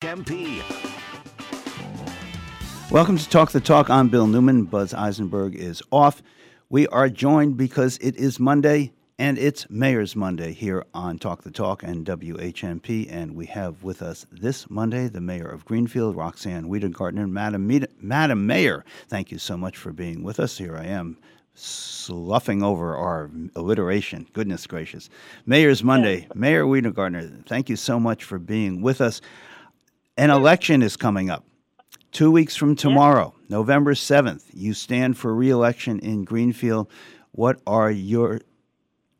MP. Welcome to Talk the Talk. I'm Bill Newman. Buzz Eisenberg is off. We are joined because it is Monday and it's Mayor's Monday here on Talk the Talk and WHMP. And we have with us this Monday the Mayor of Greenfield, Roxann Wedegartner. Madam, Madam Mayor, thank you so much for being with us. Here I am sloughing over our alliteration. Goodness gracious. Mayor's Monday. Mayor Wedegartner, thank you so much for being with us. An election is coming up. Two weeks from tomorrow, November 7th, you stand for reelection in Greenfield. What are your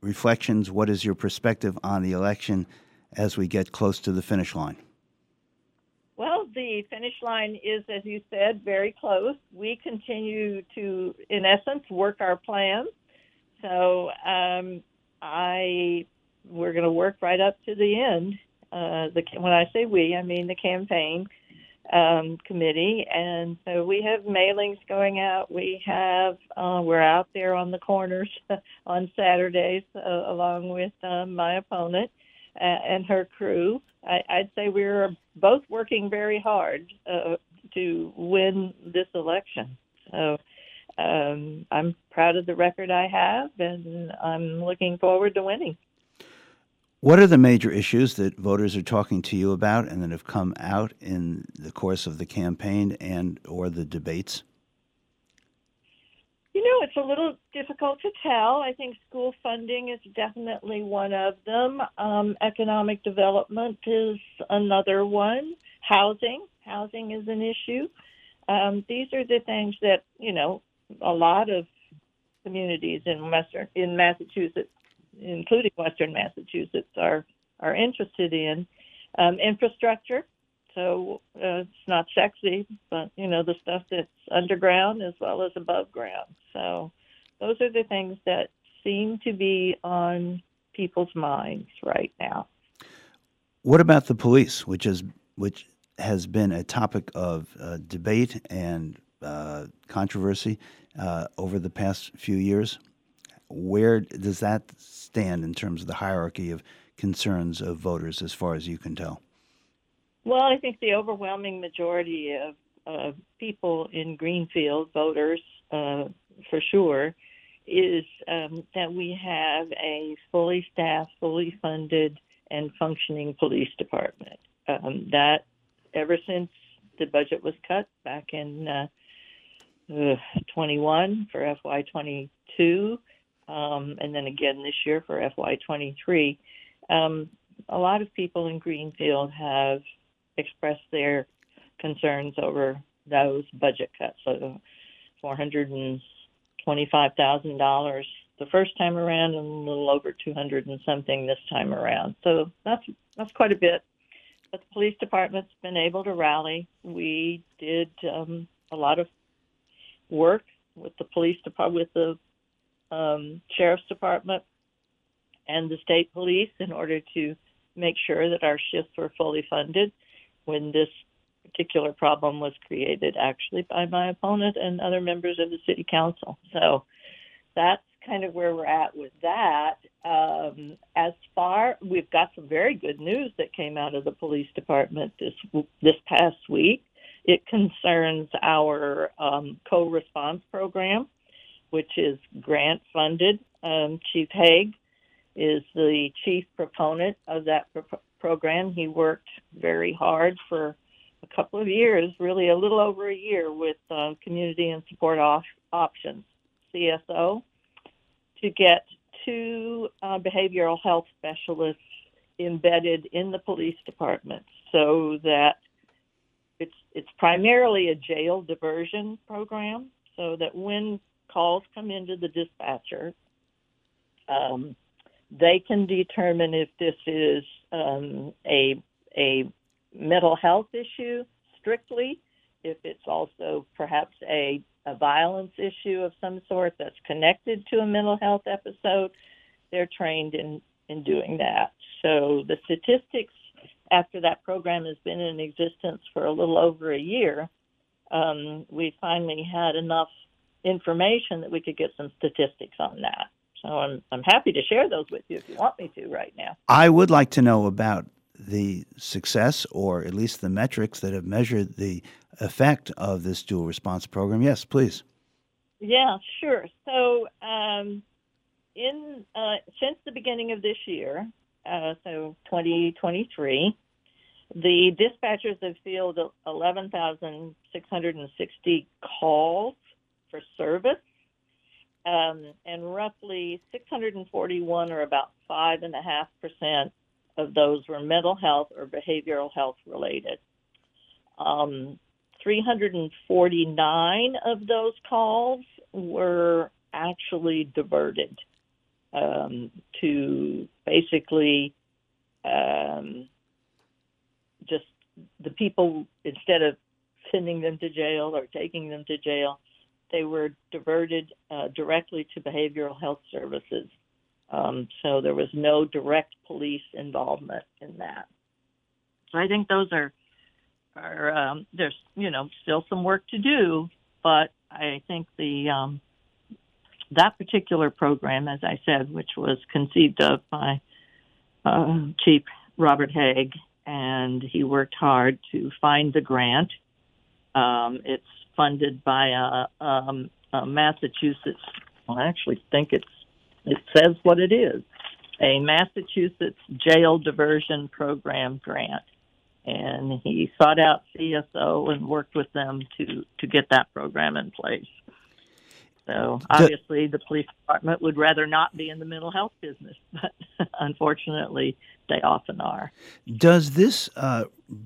reflections? What is your perspective on the election as we get close to the finish line? Well, the finish line is, as you said, very close. We continue to, in essence, work our plan. So um, I, we're going to work right up to the end. Uh, the when I say we, I mean the campaign um, committee, and so we have mailings going out. We have uh, we're out there on the corners on Saturdays uh, along with uh, my opponent uh, and her crew. I, I'd say we're both working very hard uh, to win this election. So um, I'm proud of the record I have, and I'm looking forward to winning. What are the major issues that voters are talking to you about and that have come out in the course of the campaign and or the debates? You know, it's a little difficult to tell. I think school funding is definitely one of them. Um, economic development is another one. Housing, housing is an issue. Um, these are the things that you know a lot of communities in western in Massachusetts including Western Massachusetts, are are interested in um, infrastructure. So uh, it's not sexy, but you know the stuff that's underground as well as above ground. So those are the things that seem to be on people's minds right now. What about the police, which is which has been a topic of uh, debate and uh, controversy uh, over the past few years? Where does that stand in terms of the hierarchy of concerns of voters, as far as you can tell? Well, I think the overwhelming majority of uh, people in Greenfield, voters uh, for sure, is um, that we have a fully staffed, fully funded, and functioning police department. Um, that ever since the budget was cut back in uh, 21 for FY22, um, and then again this year for FY23. Um, a lot of people in Greenfield have expressed their concerns over those budget cuts. So, four hundred and twenty-five thousand dollars the first time around, and a little over two hundred and something this time around. So that's that's quite a bit. But the police department's been able to rally. We did um, a lot of work with the police department, with the um, sheriff's department and the state police in order to make sure that our shifts were fully funded when this particular problem was created actually by my opponent and other members of the city council. So that's kind of where we're at with that. Um, as far, we've got some very good news that came out of the police department this this past week. It concerns our um, co-response program which is grant funded. Um, Chief Haigh is the chief proponent of that pro- program. He worked very hard for a couple of years, really a little over a year, with uh, Community and Support op- Options, CSO, to get two uh, behavioral health specialists embedded in the police department so that it's it's primarily a jail diversion program so that when calls come into the dispatcher. Um, they can determine if this is um, a a mental health issue strictly, if it's also perhaps a, a violence issue of some sort that's connected to a mental health episode. They're trained in in doing that. So the statistics after that program has been in existence for a little over a year, um, we finally had enough information that we could get some statistics on that. So I'm I'm happy to share those with you if you want me to right now. I would like to know about the success, or at least the metrics that have measured the effect of this dual response program. Yes, please. Yeah, sure. So, um, in uh, since the beginning of this year, uh, so 2023, the dispatchers have fielded 11,660 calls for service, um, and roughly 641, or about five and a half percent, of those were mental health or behavioral health related. Um, 349 of those calls were actually diverted um, to basically um, just the people, instead of sending them to jail or taking them to jail, they were diverted uh, directly to behavioral health services. Um, so there was no direct police involvement in that. So I think those are are um, there's you know still some work to do, but I think the um, that particular program, as I said, which was conceived of by uh, Chief Robert Haigh, and he worked hard to find the grant. Um, it's funded by a, um, a Massachusetts. Well, I actually think it's it says what it is a Massachusetts jail diversion program grant and he sought out CSO and worked with them to to get that program in place. So obviously, the police department would rather not be in the mental health business, but unfortunately, they often are. Does this uh,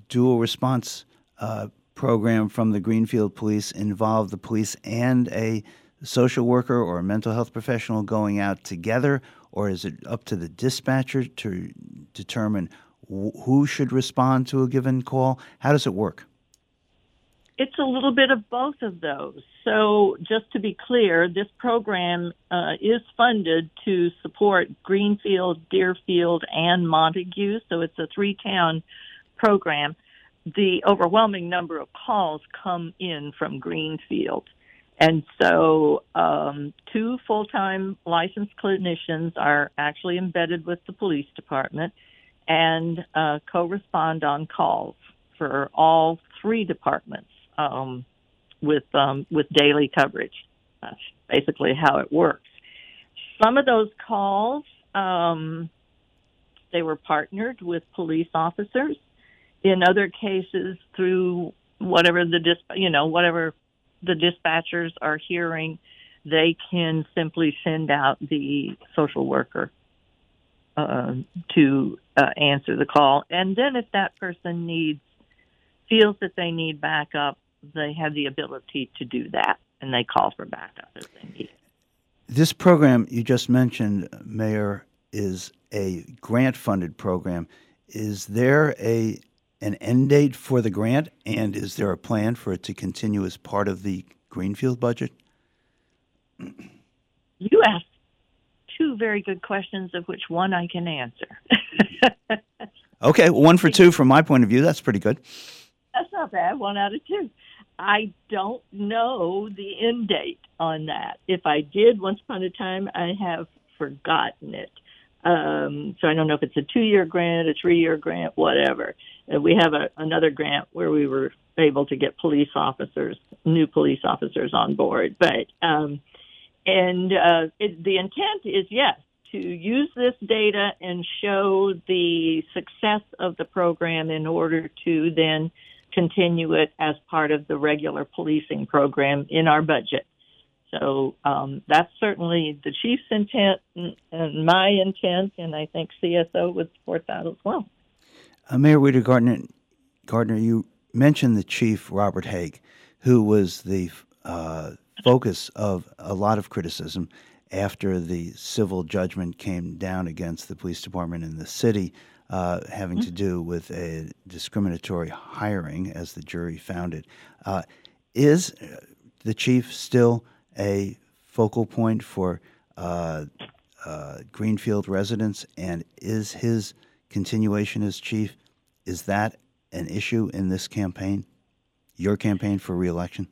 dual response uh, program from the Greenfield Police involve the police and a social worker or a mental health professional going out together, or is it up to the dispatcher to determine who should respond to a given call? How does it work? It's a little bit of both of those. So, just to be clear, this program uh, is funded to support Greenfield, Deerfield, and Montague. So, it's a three town program. The overwhelming number of calls come in from Greenfield. And so, um, two full time licensed clinicians are actually embedded with the police department and uh, co-respond on calls for all three departments um, with um, with daily coverage. That's basically how it works. Some of those calls um, they were partnered with police officers. In other cases, through whatever the dis- you know whatever the dispatchers are hearing, they can simply send out the social worker uh, to uh, answer the call. And then if that person needs, feels that they need backup, they have the ability to do that and they call for backup if they need it. This program you just mentioned, Mayor, is a grant funded program. Is there a an end date for the grant and is there a plan for it to continue as part of the Greenfield budget? You asked two very good questions, of which one I can answer. okay, well, one for two from my point of view. That's pretty good. That's not bad. One out of two. I don't know the end date on that. If I did once upon a time, I have forgotten it. Um, so I don't know if it's a two-year grant, a three-year grant, whatever. Uh, we have a, another grant where we were able to get police officers, new police officers on board. But um, and uh, it, the intent is yes to use this data and show the success of the program in order to then continue it as part of the regular policing program in our budget. So um, that's certainly the chief's intent and, and, my intent, and I think CSO would support that as well. Uh, Mayor Rita Gardner, Gardner, you mentioned the chief Robert Haig, who was the uh, focus of a lot of criticism after the civil judgment came down against the police department in the city, uh, having mm-hmm. to do with a discriminatory hiring, as the jury found it. Uh, is uh, the chief still a focal point for uh, uh, Greenfield residents, and is his continuation as chief is that an issue in this campaign, your campaign for reelection?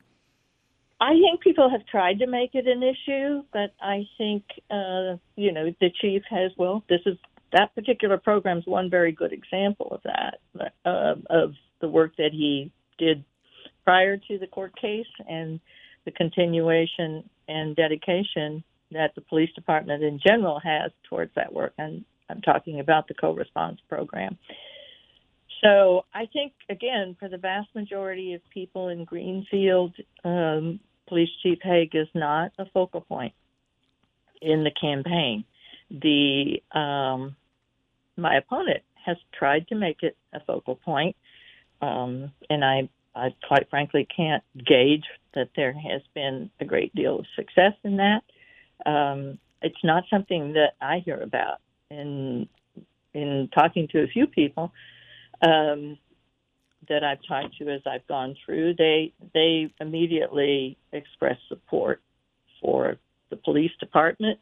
I think people have tried to make it an issue, but I think uh, you know the chief has. Well, this is that particular program is one very good example of that, uh, of the work that he did prior to the court case and the continuation and dedication that the police department in general has towards that work. And I'm talking about the co-response program. So I think, again, for the vast majority of people in Greenfield, um, Police Chief Haigh is not a focal point in the campaign. The um, my opponent has tried to make it a focal point, um, and I, I quite frankly can't gauge that there has been a great deal of success in that. Um, it's not something that I hear about in in talking to a few people um, that I've talked to as I've gone through. They they immediately express support for the police department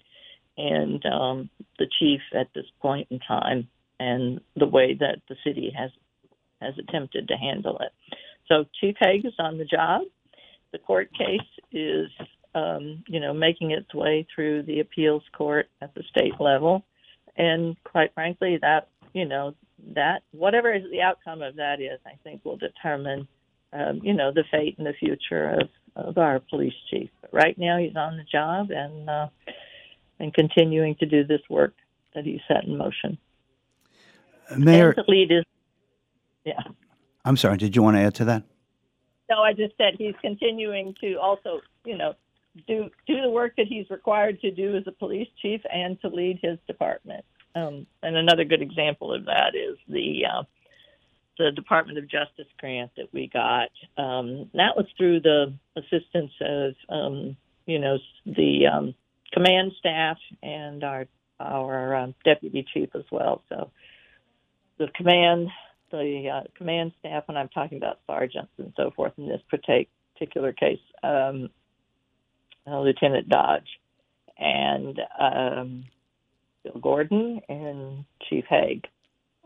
and um, the chief at this point in time and the way that the city has has attempted to handle it. So Chief Haigh is on the job. The court case is, um, you know, making its way through the appeals court at the state level, and quite frankly, that you know that whatever is the outcome of that is, I think will determine, um, you know, the fate and the future of of our police chief. But right now, he's on the job and uh, and continuing to do this work that he set in motion. Mayor, and to lead is, yeah. I'm sorry. Did you want to add to that? No, I just said he's continuing to also, you know, do do the work that he's required to do as a police chief and to lead his department. Um, and another good example of that is the uh, the Department of Justice grant that we got. Um, that was through the assistance of um, you know the um, command staff and our our um, deputy chief as well. So the command the uh, command staff, and I'm talking about sergeants and so forth in this particular case, um, uh, Lieutenant Dodge and um, Bill Gordon and Chief Haigh,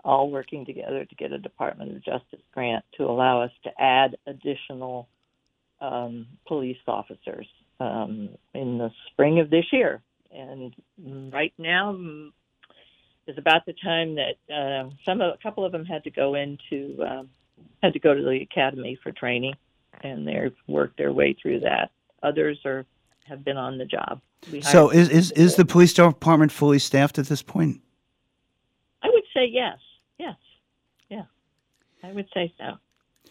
all working together to get a Department of Justice grant to allow us to add additional um, police officers um, in the spring of this year. And right now, is about the time that uh, some a couple of them had to go into um, had to go to the academy for training, and they've worked their way through that. Others are have been on the job. So is is is the police department fully staffed at this point? I would say yes. Yes. Yeah. I would say so.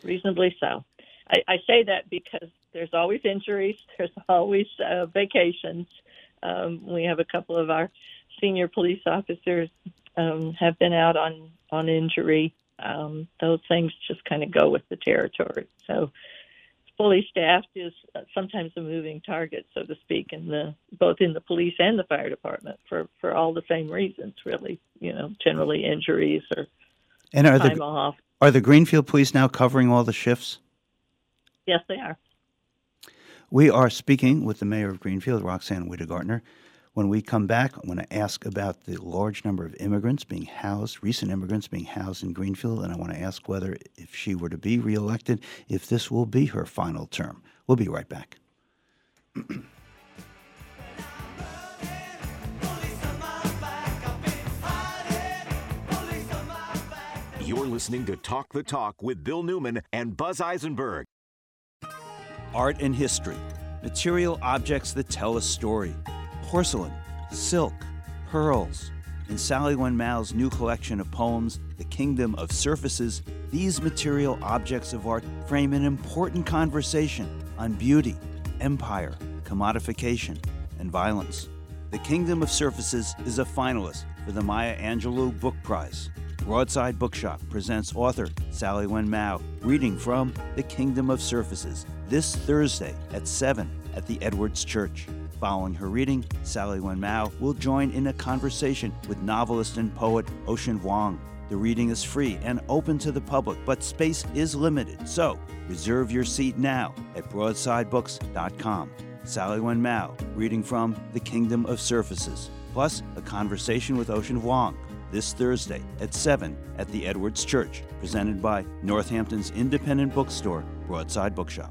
Reasonably so. I, I say that because there's always injuries. There's always uh, vacations. Um, we have a couple of our senior police officers um, have been out on on injury. Um, those things just kind of go with the territory. So fully staffed is uh, sometimes a moving target, so to speak, in the both in the police and the fire department for for all the same reasons, really. You know, generally injuries or and are time the, off. Are the Greenfield police now covering all the shifts? Yes, they are. We are speaking with the mayor of Greenfield, Roxann Wedegartner. When we come back, I want to ask about the large number of immigrants being housed, recent immigrants being housed in Greenfield, and I want to ask whether, if she were to be reelected, if this will be her final term. We'll be right back. You're listening to Talk the Talk with Bill Newman and Buzz Eisenberg. Art and history, material objects that tell a story porcelain, silk, pearls. In Sally Wen Mao's new collection of poems, The Kingdom of Surfaces, these material objects of art frame an important conversation on beauty, empire, commodification, and violence. The Kingdom of Surfaces is a finalist for the Maya Angelou Book Prize. Broadside Bookshop presents author Sally Wen Mao reading from The Kingdom of Surfaces this Thursday at 7 at the Edwards Church. Following her reading, Sally Wen Mao will join in a conversation with novelist and poet Ocean Vuong. The reading is free and open to the public, but space is limited, so reserve your seat now at broadsidebooks.com. Sally Wen Mao, reading from The Kingdom of Surfaces, plus a conversation with Ocean Vuong this Thursday at 7 at the Edwards Church, presented by Northampton's independent bookstore, Broadside Bookshop.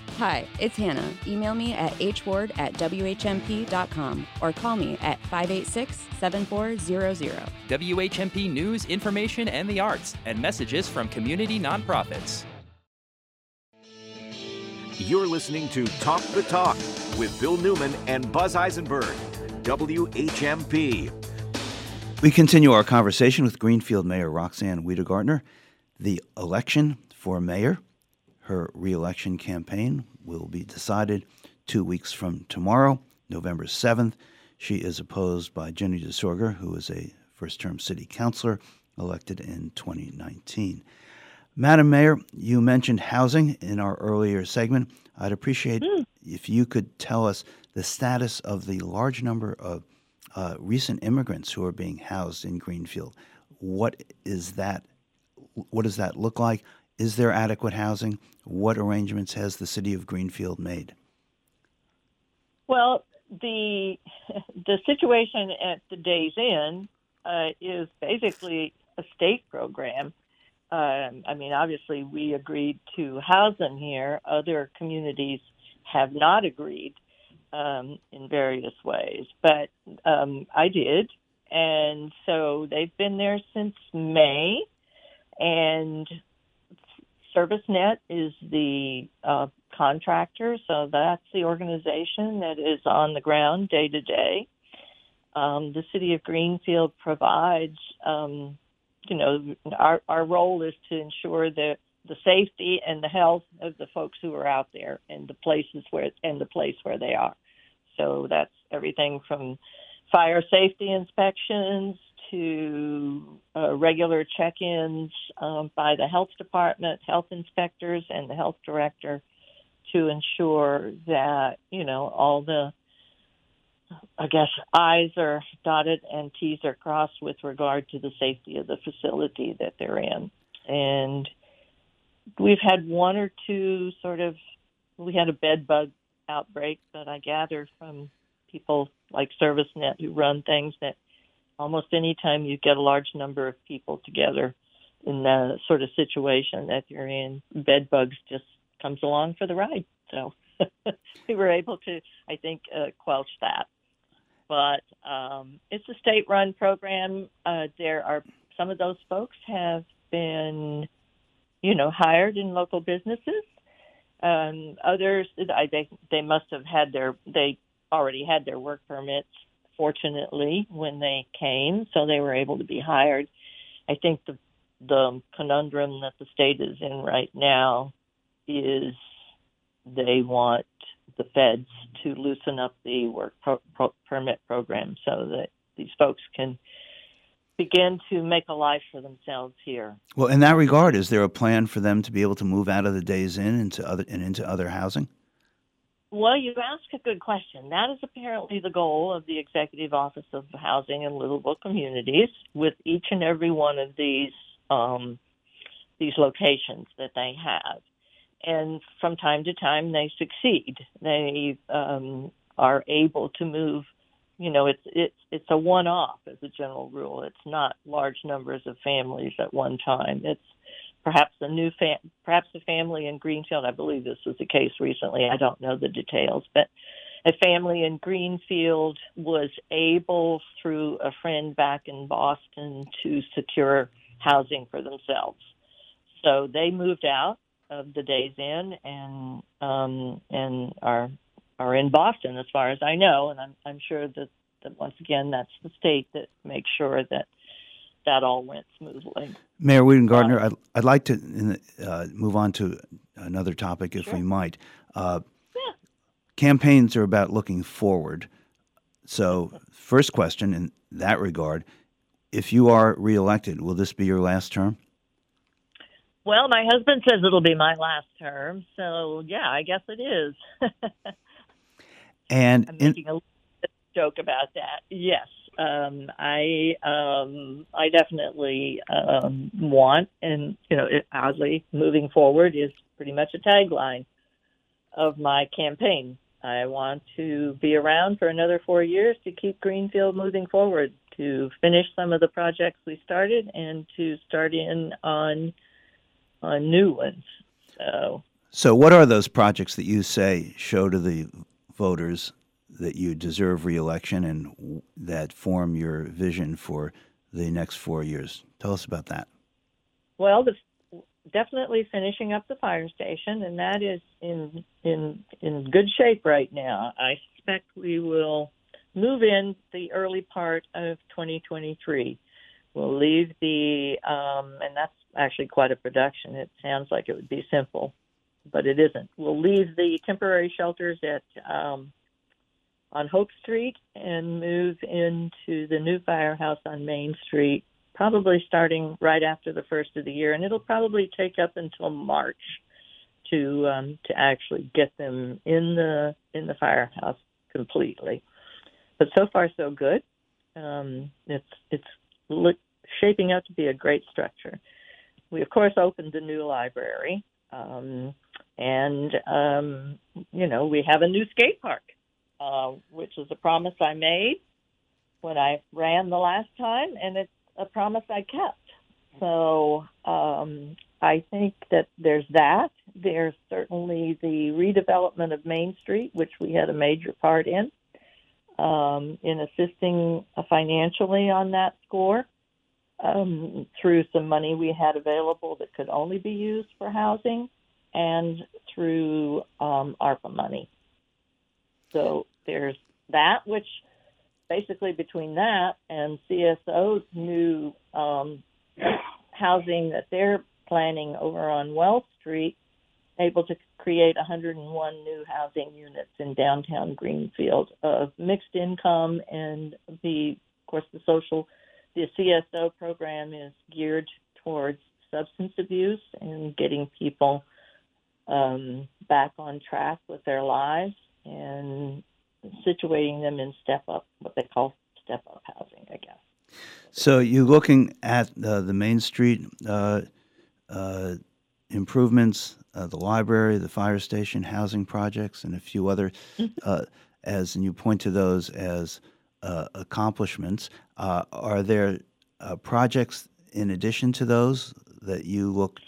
Hi, it's Hannah. Email me at hward at whmp.com or call me at 586 7400. WHMP news, information, and the arts, and messages from community nonprofits. You're listening to Talk the Talk with Bill Newman and Buzz Eisenberg. WHMP. We continue our conversation with Greenfield Mayor Roxann Wedegartner. The election for mayor, her reelection campaign, will be decided two weeks from tomorrow, November 7th. She is opposed by Ginny Desorgher, who is a first term city councilor elected in 2019. Madam Mayor, you mentioned housing in our earlier segment. I'd appreciate if you could tell us the status of the large number of uh, recent immigrants who are being housed in Greenfield. What is that? What does that look like? Is there adequate housing? What arrangements has the city of Greenfield made? Well, the the situation at the Days Inn uh, is basically a state program. Um, I mean, obviously, we agreed to house them here. Other communities have not agreed um, in various ways, but um, I did, and so they've been there since May, and ServiceNet is the uh, contractor, so that's the organization that is on the ground day to day. Um, the city of Greenfield provides, um, you know, our our role is to ensure that the safety and the health of the folks who are out there and the places where and the place where they are. So that's everything from fire safety inspections to uh, regular check-ins um, by the health department, health inspectors, and the health director to ensure that you know all the I guess I's are dotted and T's are crossed with regard to the safety of the facility that they're in. And we've had one or two sort of we had a bed bug outbreak that I gathered from people like ServiceNet who run things that almost any time you get a large number of people together in the sort of situation that you're in, bed bugs just comes along for the ride. So we were able to, I think, uh, quelch that. But um, it's a state-run program. Uh, there are some of those folks have been, you know, hired in local businesses. Um, others, I, they they must have had their they already had their work permits fortunately, when they came, so they were able to be hired. I think the the conundrum that the state is in right now is they want the feds to loosen up the work pro- pro- permit program so that these folks can begin to make a life for themselves here. Well, in that regard, is there a plan for them to be able to move out of the Days Inn into other and into other housing? Well, you ask a good question. That is apparently the goal of the Executive Office of Housing and Livable Communities with each and every one of these um, these locations that they have. And from time to time, they succeed. They um, are able to move. You know, it's it's it's a one-off as a general rule. It's not large numbers of families at one time. It's perhaps a new fam- perhaps a family in Greenfield. I believe this was the case recently. I don't know the details, but a family in Greenfield was able through a friend back in Boston to secure housing for themselves. So they moved out of the Days Inn and um, and are are in Boston as far as I know, and I'm I'm sure that, that once again that's the state that makes sure that that all went smoothly. Mayor Wedegartner, I'd, I'd like to uh, move on to another topic, if Sure. we might. Uh, Yeah. campaigns are about looking forward. So, first question in that regard if you are reelected, will this be your last term? Well, my husband says it'll be my last term, so yeah, I guess it is. and I'm making a joke about that. Yes, um, I um, I definitely um, want, and you know, it, oddly, moving forward is pretty much a tagline of my campaign. I want to be around for another four years to keep Greenfield moving forward, to finish some of the projects we started, and to start in on on new ones. So, so what are those projects that you say show to the voters that you deserve reelection and that form your vision for the next four years? Tell us about that. Well, the definitely finishing up the fire station, and that is in in in good shape right now. I suspect we will move in the early part of 2023. We'll leave the um, and that's actually quite a production. It sounds like it would be simple, but it isn't. We'll leave the temporary shelters at um, on Hope Street and move into the new firehouse on Main Street probably starting right after the first of the year, and it'll probably take up until March to um, to actually get them in the in the firehouse completely. But so far, so good. Um, it's it's look, shaping up to be a great structure. We of course opened the new library, um, and um, you know we have a new skate park, uh, which is a promise I made when I ran the last time, and it's a promise I kept. So um, I think that there's that. There's certainly the redevelopment of Main Street, which we had a major part in, um, in assisting financially on that score um, through some money we had available that could only be used for housing and through um, ARPA money. So there's that, which basically between that and CSO's new um, housing that they're planning over on Wells Street, able to create 101 new housing units in downtown Greenfield of mixed income and the, of course, the social, the CSO program is geared towards substance abuse and getting people um, back on track with their lives and situating them in step up, what they call step up housing, I guess. So you're looking at uh, the Main Street uh, uh, improvements, uh, the library, the fire station, housing projects, and a few other, mm-hmm. uh, as and you point to those as uh, accomplishments. are there projects in addition to those that you look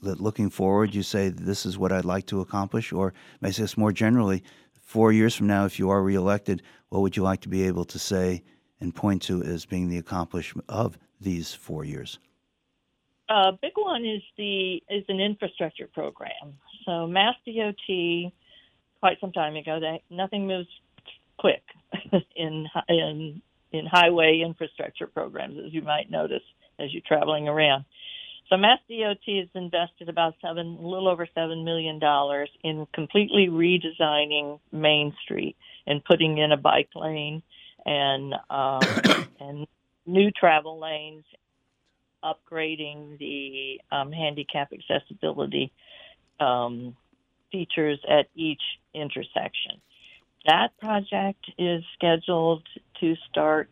that looking forward you say this is what I'd like to accomplish, or may I say this more generally, four years from now, if you are reelected, what would you like to be able to say and point to as being the accomplishment of these four years? A uh, big one is the is an infrastructure program. So Mass DOT, quite some time ago, that nothing moves quick in in in highway infrastructure programs, as you might notice as you're traveling around. So Mass DOT has invested about seven, a little over seven million dollars in completely redesigning Main Street and putting in a bike lane and um, and new travel lanes, upgrading the um, handicap accessibility um, features at each intersection. That project is scheduled to start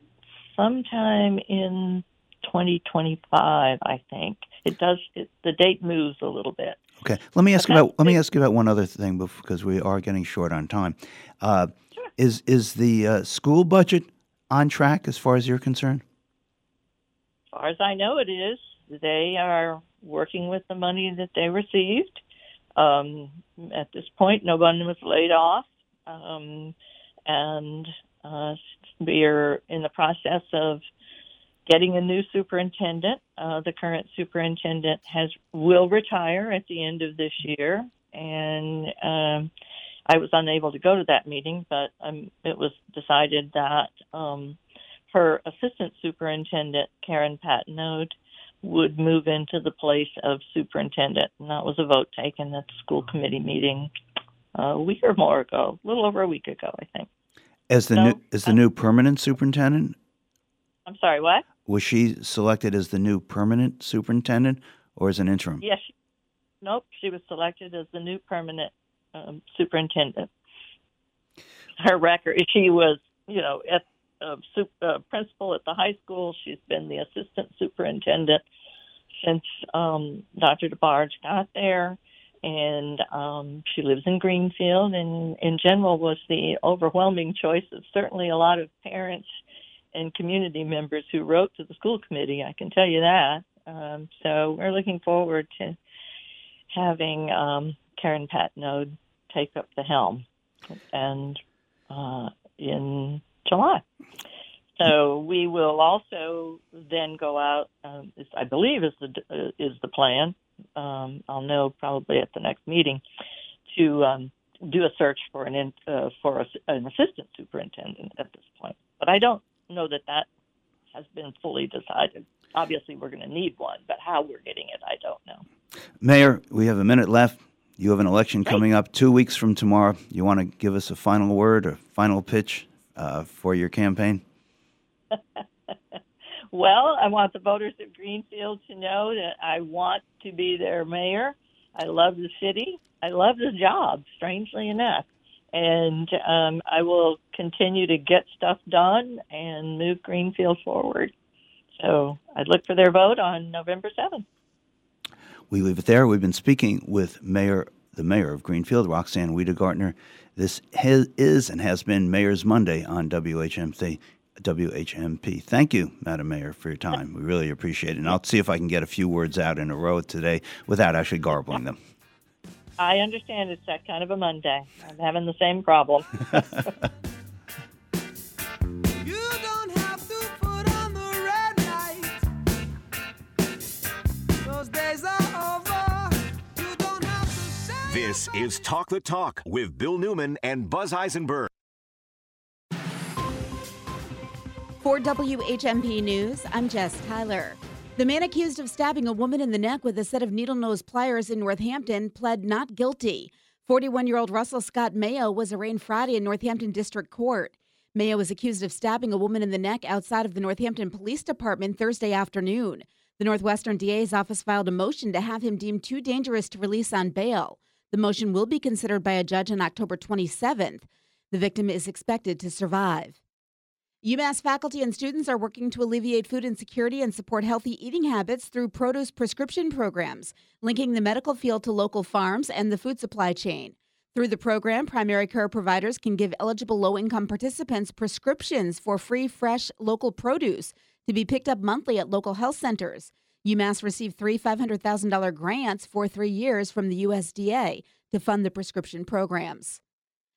sometime in 2025, I think. It does. It, the date moves a little bit. Okay, let me ask you about let me ask you about one other thing because we are getting short on time. Uh, sure. Is is the uh, school budget on track as far as you're concerned? As far as I know, it is. They are working with the money that they received. Um, at this point, no one was laid off, um, and uh, we are in the process of getting a new superintendent. Uh, the current superintendent has will retire at the end of this year, and um, I was unable to go to that meeting, but um, it was decided that um, her assistant superintendent, Karen Patnode, would move into the place of superintendent, and that was a vote taken at the school committee meeting a week or more ago, a little over a week ago, I think. As the No, new as the uh, new permanent superintendent, I'm sorry, what? Was she selected as the new permanent superintendent or as an interim? Yes. Nope, she was selected as the new permanent um, superintendent. Her record, she was, you know, at uh, uh, principal at the high school. She's been the assistant superintendent since um, Dr. DeBarge got there, and um, she lives in Greenfield. And in general, was the overwhelming choice of certainly a lot of parents and community members who wrote to the school committee. I can tell you that. Um, so we're looking forward to having um, Karen Patnode take up the helm, and uh, in July. So we will also then go out. Um, I believe is the uh, is the plan. Um, I'll know probably at the next meeting to um, do a search for an in, uh, for a, an assistant superintendent at this point. But I don't know that that has been fully decided. Obviously, we're going to need one, but how we're getting it, I don't know. Mayor, we have a minute left. You have an election coming up two weeks from tomorrow. You want to give us a final word or final pitch uh, for your campaign? Well, I want the voters of Greenfield to know that I want to be their mayor. I love the city. I love the job, strangely enough. And um, I will continue to get stuff done and move Greenfield forward. So I'd look for their vote on November 7th. We leave it there. We've been speaking with Mayor, the Mayor of Greenfield, Roxann Wedegartner. This has, is and has been Mayor's Monday on WHMP. WHMP. Thank you, Madam Mayor, for your time. We really appreciate it. And I'll see if I can get a few words out in a row today without actually garbling them. I understand it's that kind of a Monday. I'm having the same problem. You don't have to put on the red light. Those days are over. You don't have to say. This is Talk the Talk with Bill Newman and Buzz Eisenberg. For WHMP News, I'm Jess Tyler. The man accused of stabbing a woman in the neck with a set of needle nose pliers in Northampton pled not guilty. 41 year old Russell Scott Mayo was arraigned Friday in Northampton District Court. Mayo was accused of stabbing a woman in the neck outside of the Northampton Police Department Thursday afternoon. The Northwestern DA's office filed a motion to have him deemed too dangerous to release on bail. The motion will be considered by a judge on October 27th. The victim is expected to survive. UMass faculty and students are working to alleviate food insecurity and support healthy eating habits through produce prescription programs, linking the medical field to local farms and the food supply chain. Through the program, primary care providers can give eligible low income participants prescriptions for free, fresh, local produce to be picked up monthly at local health centers. UMass received three $500,000 grants for three years from the USDA to fund the prescription programs.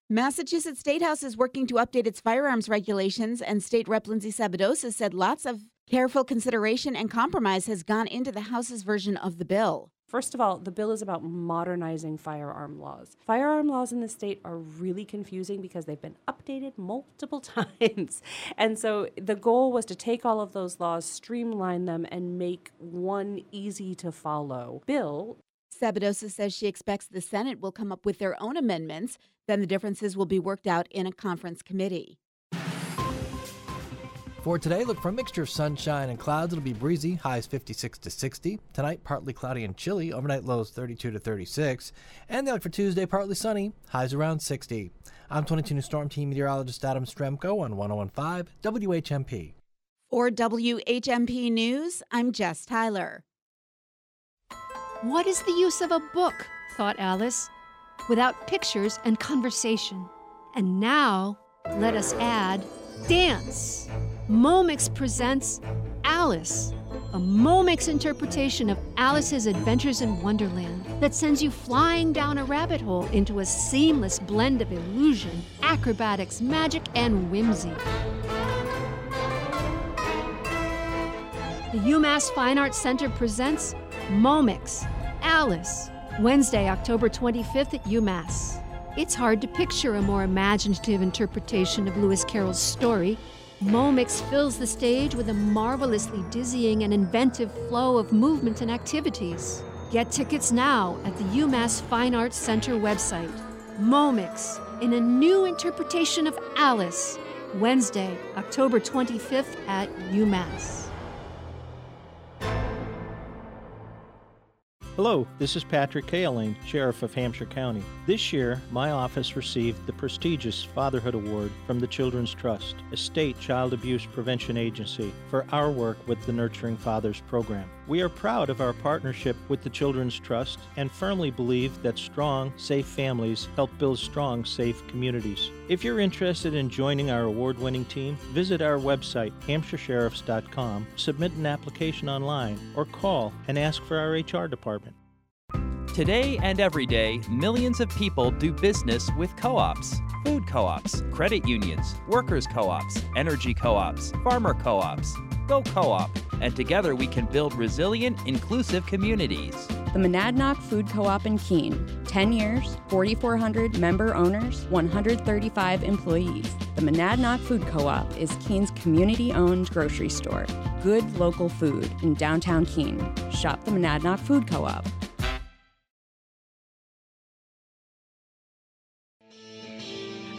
Massachusetts State House is working to update its firearms regulations, and State Rep Lindsay Sabadosa said lots of careful consideration and compromise has gone into the House's version of the bill. First of all, the bill is about modernizing firearm laws. Firearm laws in the state are really confusing because they've been updated multiple times. And so the goal was to take all of those laws, streamline them, and make one easy to follow bill. Sabadosa says she expects the Senate will come up with their own amendments, then the differences will be worked out in a conference committee. For today, look for a mixture of sunshine and clouds. It'll be breezy, highs 56 to 60. Tonight, partly cloudy and chilly, overnight lows 32 to 36. And the look for Tuesday, partly sunny, highs around 60. I'm 22 News Storm Team meteorologist Adam Strzempko on 1015 WHMP. For WHMP News, I'm Jess Tyler. What is the use of a book? thought Alice, without pictures and conversation. And now, let us add dance. Momix presents Alice, a Momix interpretation of Alice's Adventures in Wonderland that sends you flying down a rabbit hole into a seamless blend of illusion, acrobatics, magic, and whimsy. The UMass Fine Arts Center presents Momix, Alice, Wednesday, October 25th at UMass. It's hard to picture a more imaginative interpretation of Lewis Carroll's story. Momix fills the stage with a marvelously dizzying and inventive flow of movement and activities. Get tickets now at the UMass Fine Arts Center website. Momix in a new interpretation of Alice, Wednesday, October 25th at UMass. Hello, this is Patrick Cahillane, Sheriff of Hampshire County. This year, my office received the prestigious Fatherhood Award from the Children's Trust, a state child abuse prevention agency, for our work with the Nurturing Fathers program. We are proud of our partnership with the Children's Trust and firmly believe that strong, safe families help build strong, safe communities. If you're interested in joining our award winning team, visit our website, hampshiresheriffs.com, submit an application online, or call and ask for our HR department. Today and every day, millions of people do business with co ops, food co ops, credit unions, workers co ops, energy co ops, farmer co ops. Go co op, and together we can build resilient, inclusive communities. The Monadnock Food Co-op in Keene. 10 years, 4,400 member owners, 135 employees. The Monadnock Food Co-op is Keene's community-owned grocery store. Good local food in downtown Keene. Shop the Monadnock Food Co-op.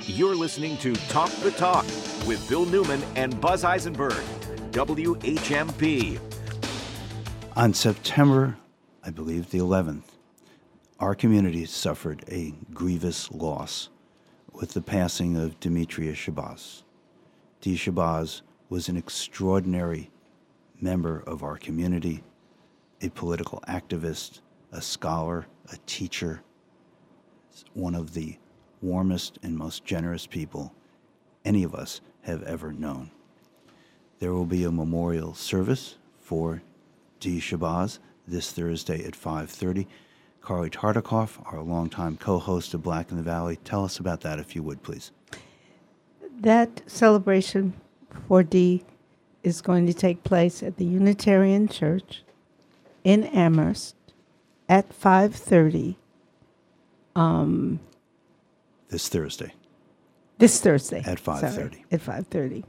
You're listening to Talk the Talk with Bill Newman and Buzz Eisenberg, WHMP. On September, I believe the 11th, our community suffered a grievous loss with the passing of Demetria Shabazz. Dee Shabazz was an extraordinary member of our community, a political activist, a scholar, a teacher, one of the warmest and most generous people any of us have ever known. There will be a memorial service for Dee Shabazz this Thursday at 5:30. Carlie Tartakov, our longtime co-host of Black in the Valley, tell us about that if you would, please. That celebration for Dee is going to take place at the Unitarian Church in Amherst at 5:30 um, This Thursday. this Thursday At sorry, 5:30. At 5:30.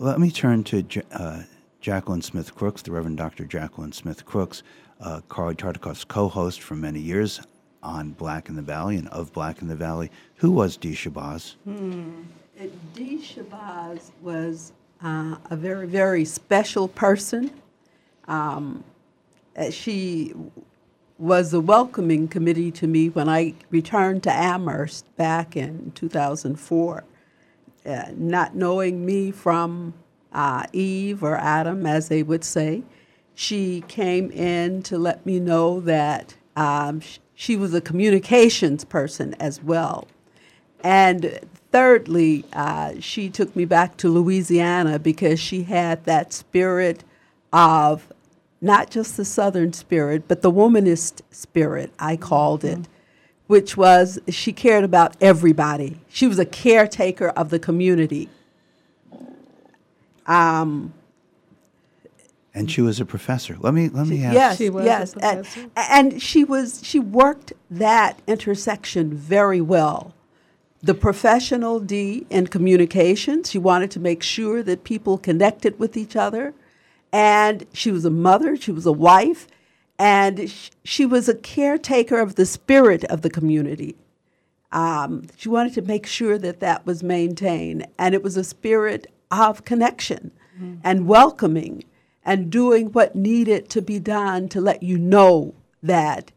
Let me turn to uh, Jacquelyn Smith Crooks, the Reverend Dr. Jacquelyn Smith Crooks, uh, Carlie Tartakov's co-host for many years on Black in the Valley and of Black in the Valley. Who was Dee Shabazz? Hmm. Uh, Dee Shabazz was uh, a very, very special person. Um, uh, she was a welcoming committee to me when I returned to Amherst back in 2004. Uh, not knowing me from uh, Eve or Adam, as they would say, she came in to let me know that um, sh- she was a communications person as well. And thirdly, uh, she took me back to Louisiana because she had that spirit of not just the Southern spirit, but the womanist spirit, I called it, which was she cared about everybody. She was a caretaker of the community. Um, And she was a professor. Let me let me ask. yes, yes, and, and she was she worked that intersection very well. The professional D in communications, she wanted to make sure that people connected with each other, and she was a mother, she was a wife, and sh- she was a caretaker of the spirit of the community. Um, she wanted to make sure that that was maintained, and it was a spirit of connection and welcoming and doing what needed to be done to let you know that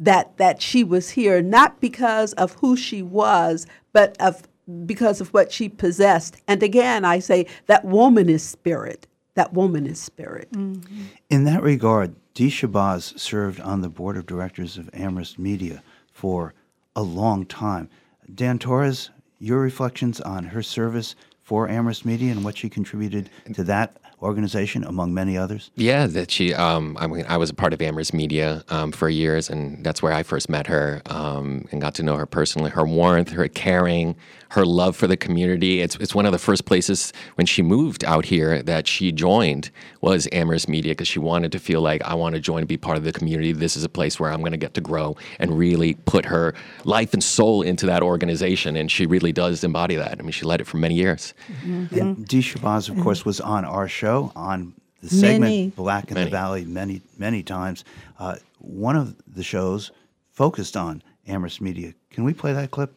that that she was here not because of who she was but of because of what she possessed. And again i say that womanist spirit that womanist spirit In that regard, Dee Shabazz served on the board of directors of Amherst Media for a long time. Dan Torres, your reflections on her service for Amherst Media and what she contributed to that organization, among many others? Yeah, that she. Um, I mean, I was a part of Amherst Media um, for years, and that's where I first met her um, and got to know her personally. Her warmth, her caring, her love for the community. It's it's one of the first places when she moved out here that she joined was Amherst Media because she wanted to feel like I want to join and be part of the community. This is a place where I'm going to get to grow and really put her life and soul into that organization, and she really does embody that. I mean, she led it for many years. Yeah, Dee Shabazz, of course, was on our show on the segment Many. Black in Many. the Valley many, many times. Uh, one of the shows focused on Amherst Media. Can we play that clip?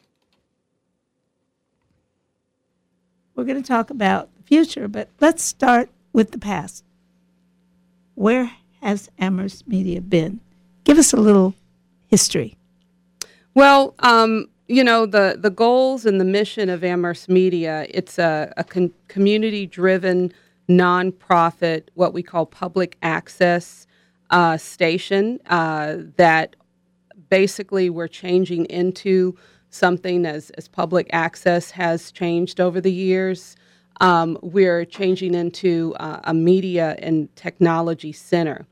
We're going to talk about the future, but let's start with the past. Where has Amherst Media been? Give us a little history. Well, um, you know the the goals and the mission of Amherst Media. It's a, a con- community driven nonprofit, what we call public access uh, station uh, that basically we're changing into something as as public access has changed over the years. Um, we're changing into uh, a media and technology center.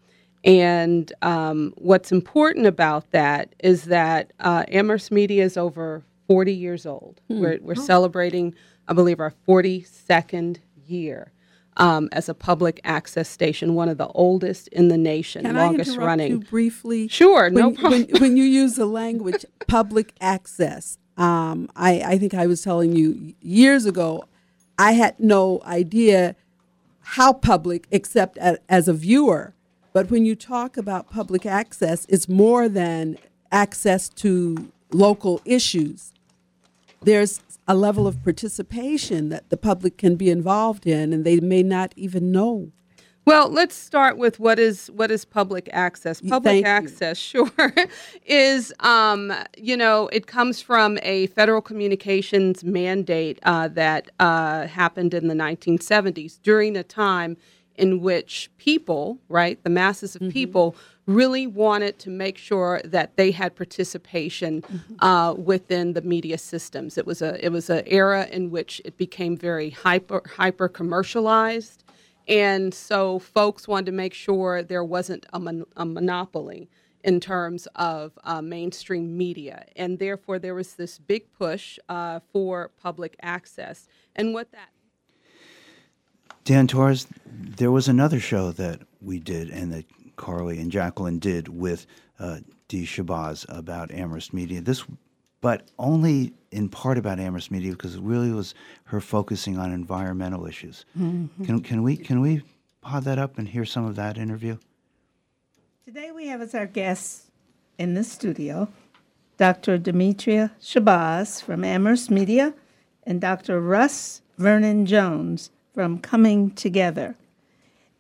And um, what's important about that is that uh, Amherst Media is over 40 years old. Hmm. We're, we're Oh. celebrating, I believe, our 42nd year um, as a public access station, one of the oldest in the nation, Can I longest interrupt running. you briefly? Sure, no when, problem. When, when you use the language public access, um, I, I think I was telling you years ago, I had no idea how public except a, as a viewer. But when you talk about public access, it's more than access to local issues. There's a level of participation that the public can be involved in, and they may not even know. Well, let's start with what is what is public access. Public thank you. access, sure, is um, you know it comes from a federal communications mandate uh, that uh, happened in the 1970s during a time in which people, right, the masses of people, really wanted to make sure that they had participation uh, within the media systems. It was a it was an era in which it became very hyper hyper commercialized. And so folks wanted to make sure there wasn't a, mon- a monopoly in terms of uh, mainstream media. And therefore, there was this big push uh, for public access. And what that Dan Torres, there was another show that we did and that Carlie and Jacquelyn did with uh, Dee Shabazz about Amherst Media. This, but only in part about Amherst Media because it really was her focusing on environmental issues. Mhm. Can, can we can we pod that up and hear some of that interview? Today we have as our guests in the studio Dr. Demetria Shabazz from Amherst Media and Dr. Russ Vernon Jones from Coming Together.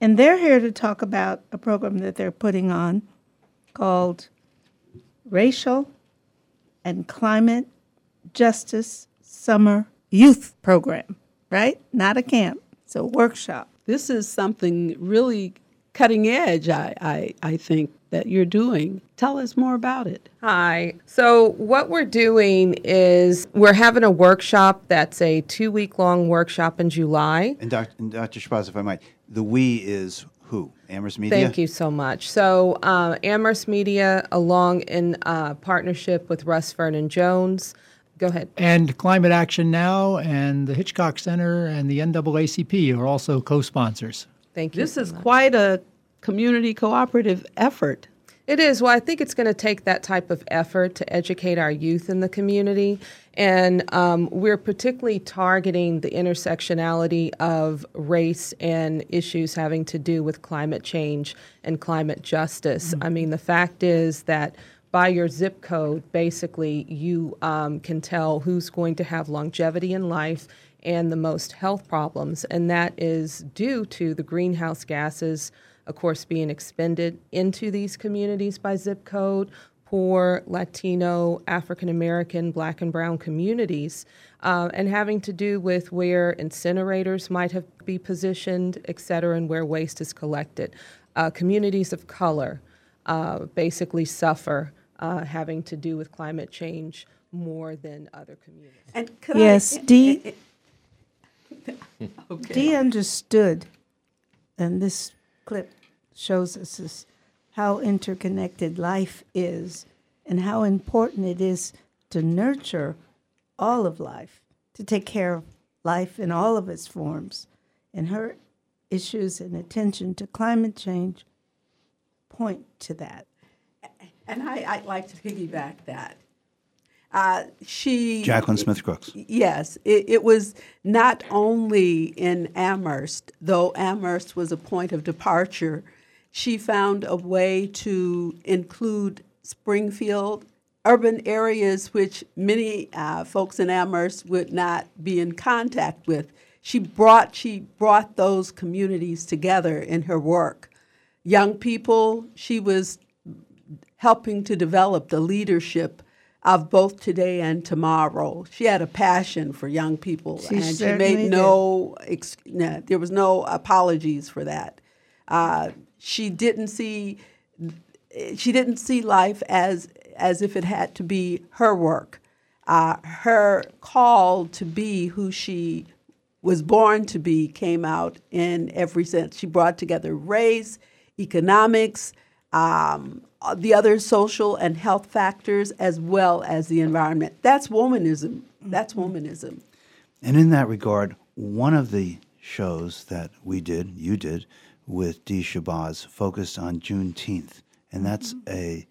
And they're here to talk about a program that they're putting on called Racial and Climate Justice Summer Youth Program, right? Not a camp, it's a workshop. This is something really cutting edge, I, I, I think, that you're doing. Tell us more about it. Hi. So, what we're doing is we're having a workshop that's a two week long workshop in July. And Dr. And Dr. Shabazz, if I might, the we is who? Amherst Media. Thank you so much. So, uh, Amherst Media, along in uh, partnership with Russ Vernon Jones. Go ahead. And Climate Action Now and the Hitchcock Center and the NAACP are also co sponsors. Thank you. This is quite a community cooperative effort. It is. Well, I think it's going to take that type of effort to educate our youth in the community. And um, we're particularly targeting the intersectionality of race and issues having to do with climate change and climate justice. I mean, the fact is that by your zip code, basically, you um, can tell who's going to have longevity in life and the most health problems. And that is due to the greenhouse gases of course, being expended into these communities by zip code, poor, Latino, African American, black and brown communities, uh, and having to do with where incinerators might have be positioned, et cetera, and where waste is collected. Uh, communities of color uh, basically suffer uh, having to do with climate change more than other communities. And yes, Dee. Okay. Dee understood, and this clip shows us this, how interconnected life is and how important it is to nurture all of life, to take care of life in all of its forms. And her issues and attention to climate change point to that. And I, I'd like to piggyback that. Uh, she Jacquelyn Smith Crooks. Yes, it, it was not only in Amherst, though Amherst was a point of departure. She found a way to include Springfield, urban areas which many uh, folks in Amherst would not be in contact with. she brought she brought those communities together in her work. Young people, she was helping to develop the leadership of both today and tomorrow. She had a passion for young people, She and she made no, ex- no. There was no apologies for that. Uh, she didn't see she didn't see life as as if it had to be her work. Uh, her call to be who she was born to be came out in every sense. She brought together race, economics, um, the other social and health factors, as well as the environment. That's womanism. That's womanism. And in that regard, one of the shows that we did, you did, with Dee Shabazz focused on Juneteenth. And that's a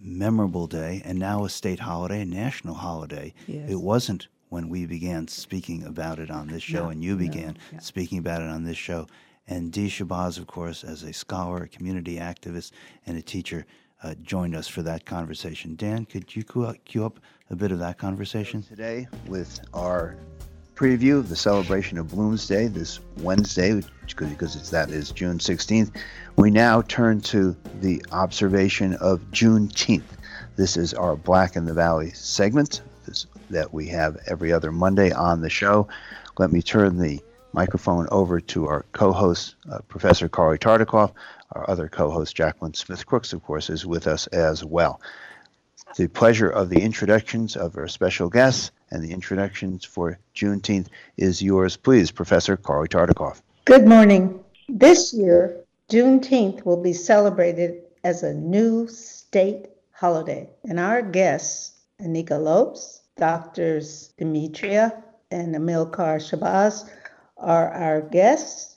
memorable day and now a state holiday, a national holiday. Yes. It wasn't when we began speaking about it on this show No, and you no, began speaking about it on this show. And Dee Shabazz, of course, as a scholar, a community activist, and a teacher, uh, joined us for that conversation. Dan, could you cue up, a bit of that conversation? Today, with our preview of the celebration of Bloomsday this Wednesday, because it's that is June 16th, we now turn to the observation of Juneteenth. This is our Black in the Valley segment this, that we have every other Monday on the show. Let me turn the microphone over to our co-host, uh, Professor Carlie Tartakov. Our other co-host, Jacquelyn Smith Crooks, of course, is with us as well. The pleasure of the introductions of our special guests and the introductions for Juneteenth is yours, please, Professor Carlie Tartakov. Good morning. This year, Juneteenth will be celebrated as a new state holiday. And our guests, Anika Lopes, Doctors Demetria and Amilcar Shabazz, are our guests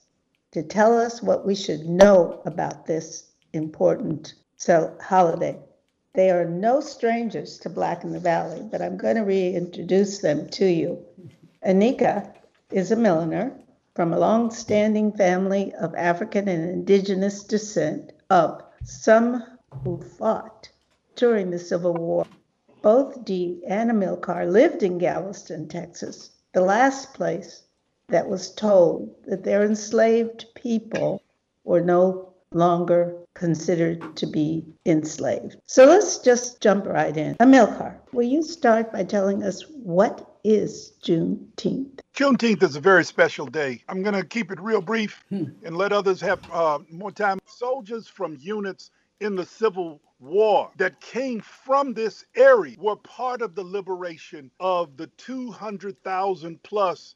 to tell us what we should know about this important holiday. They are no strangers to Black in the Valley, but I'm going to reintroduce them to you. Anika is a milliner from a long-standing family of African and indigenous descent of some who fought during the Civil War. Both Dee and Amilcar lived in Galveston, Texas, the last place that was told that their enslaved people were no longer considered to be enslaved. So let's just jump right in. Amilcar, will you start by telling us what is Juneteenth? Juneteenth is a very special day. I'm going to keep it real brief and let others have uh, more time. Soldiers from units in the Civil War that came from this area were part of the liberation of the 200,000 plus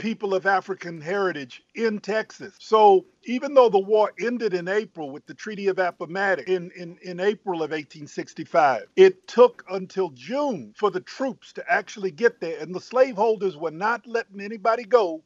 people of African heritage in Texas. So even though the war ended in April with the Treaty of Appomattox in, in, in April of 1865, it took until June for the troops to actually get there. And the slaveholders were not letting anybody go,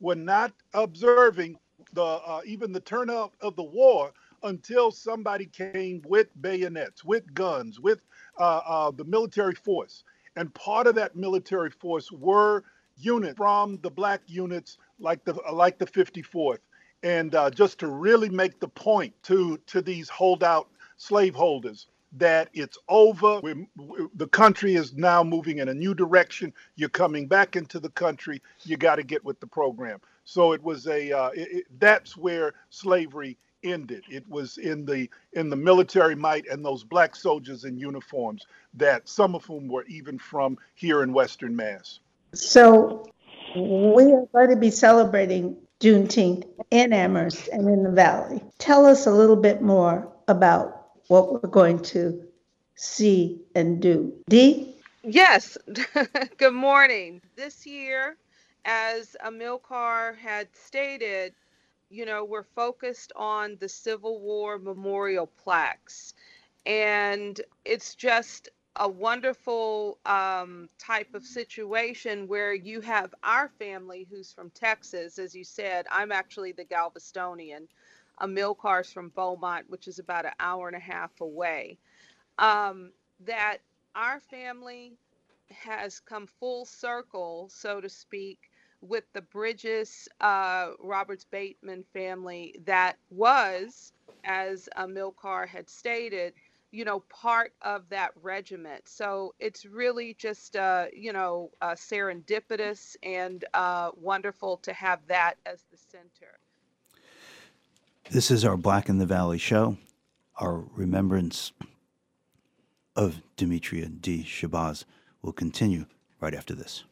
were not observing the uh, even the turnout of the war until somebody came with bayonets, with guns, with uh, uh, the military force. And part of that military force were unit from the black units like the like the 54th and uh, just to really make the point to to these holdout slaveholders that it's over. We the country is now moving in a new direction. You're coming back into the country. You got to get with the program. So it was a uh, it, it, that's where slavery ended. It was in the in the military might and those black soldiers in uniforms that some of whom were even from here in western mass So we are going to be celebrating Juneteenth in Amherst and in the Valley. Tell us a little bit more about what we're going to see and do. Dee? Yes. Good morning. This year, as Amilcar had stated, you know, we're focused on the Civil War memorial plaques. And it's just a wonderful um, type of situation where you have our family who's from Texas. As you said, I'm actually the Galvestonian. Amilcar's from Beaumont, which is about an hour and a half away. Um, that our family has come full circle, so to speak, with the Bridges uh, Roberts Bateman family that was, as Amilcar had stated, you know, part of that regiment. So it's really just, uh, you know, uh, serendipitous and uh, wonderful to have that as the center. This is our Black in the Valley show, our remembrance of Demetria D. Shabazz will continue right after this.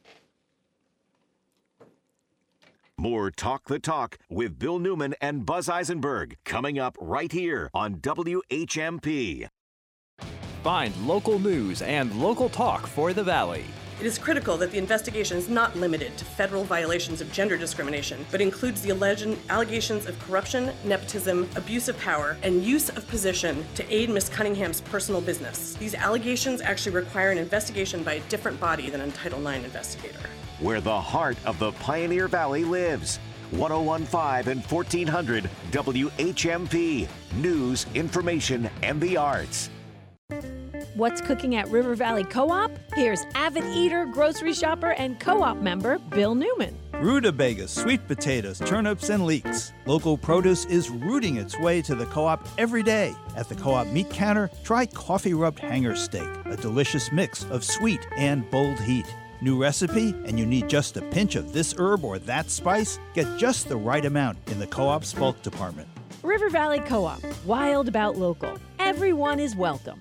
More Talk the Talk with Bill Newman and Buzz Eisenberg coming up right here on WHMP. Find local news and local talk for the Valley. It is critical that the investigation is not limited to federal violations of gender discrimination, but includes the alleged allegations of corruption, nepotism, abuse of power, and use of position to aid Miss Cunningham's personal business. These allegations actually require an investigation by a different body than a Title IX investigator. Where the heart of the Pioneer Valley lives. 1015 and 1400 WHMP. News, information, and the arts. What's cooking at River Valley Co op? Here's avid eater, grocery shopper, and co op member Bill Newman. Rutabagas, sweet potatoes, turnips, and leeks. Local produce is rooting its way to the co op every day. At the co op meat counter, try coffee rubbed hanger steak, a delicious mix of sweet and bold heat. New recipe, and you need just a pinch of this herb or that spice? Get just the right amount in the co op's bulk department. River Valley Co op, wild about local. Everyone is welcome.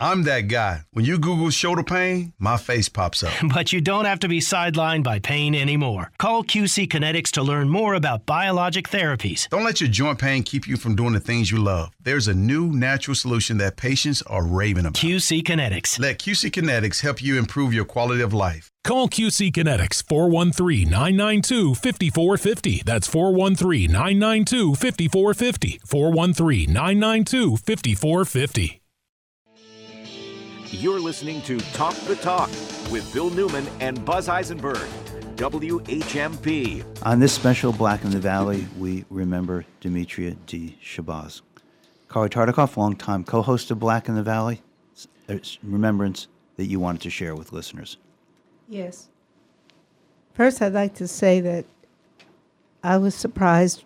I'm that guy. When you Google shoulder pain, my face pops up. But you don't have to be sidelined by pain anymore. Call QC Kinetics to learn more about biologic therapies. Don't let your joint pain keep you from doing the things you love. There's a new natural solution that patients are raving about. QC Kinetics. Let QC Kinetics help you improve your quality of life. Call QC Kinetics 413 992 5450. That's 413 992 5450. 413 992 5450. You're listening to Talk the Talk with Bill Newman and Buzz Eisenberg. WHMP. On this special Black in the Valley, we remember Demetria D. Shabazz. Carlie Tartakov, longtime co host of Black in the Valley, there's remembrance that you wanted to share with listeners. Yes. First, I'd like to say that I was surprised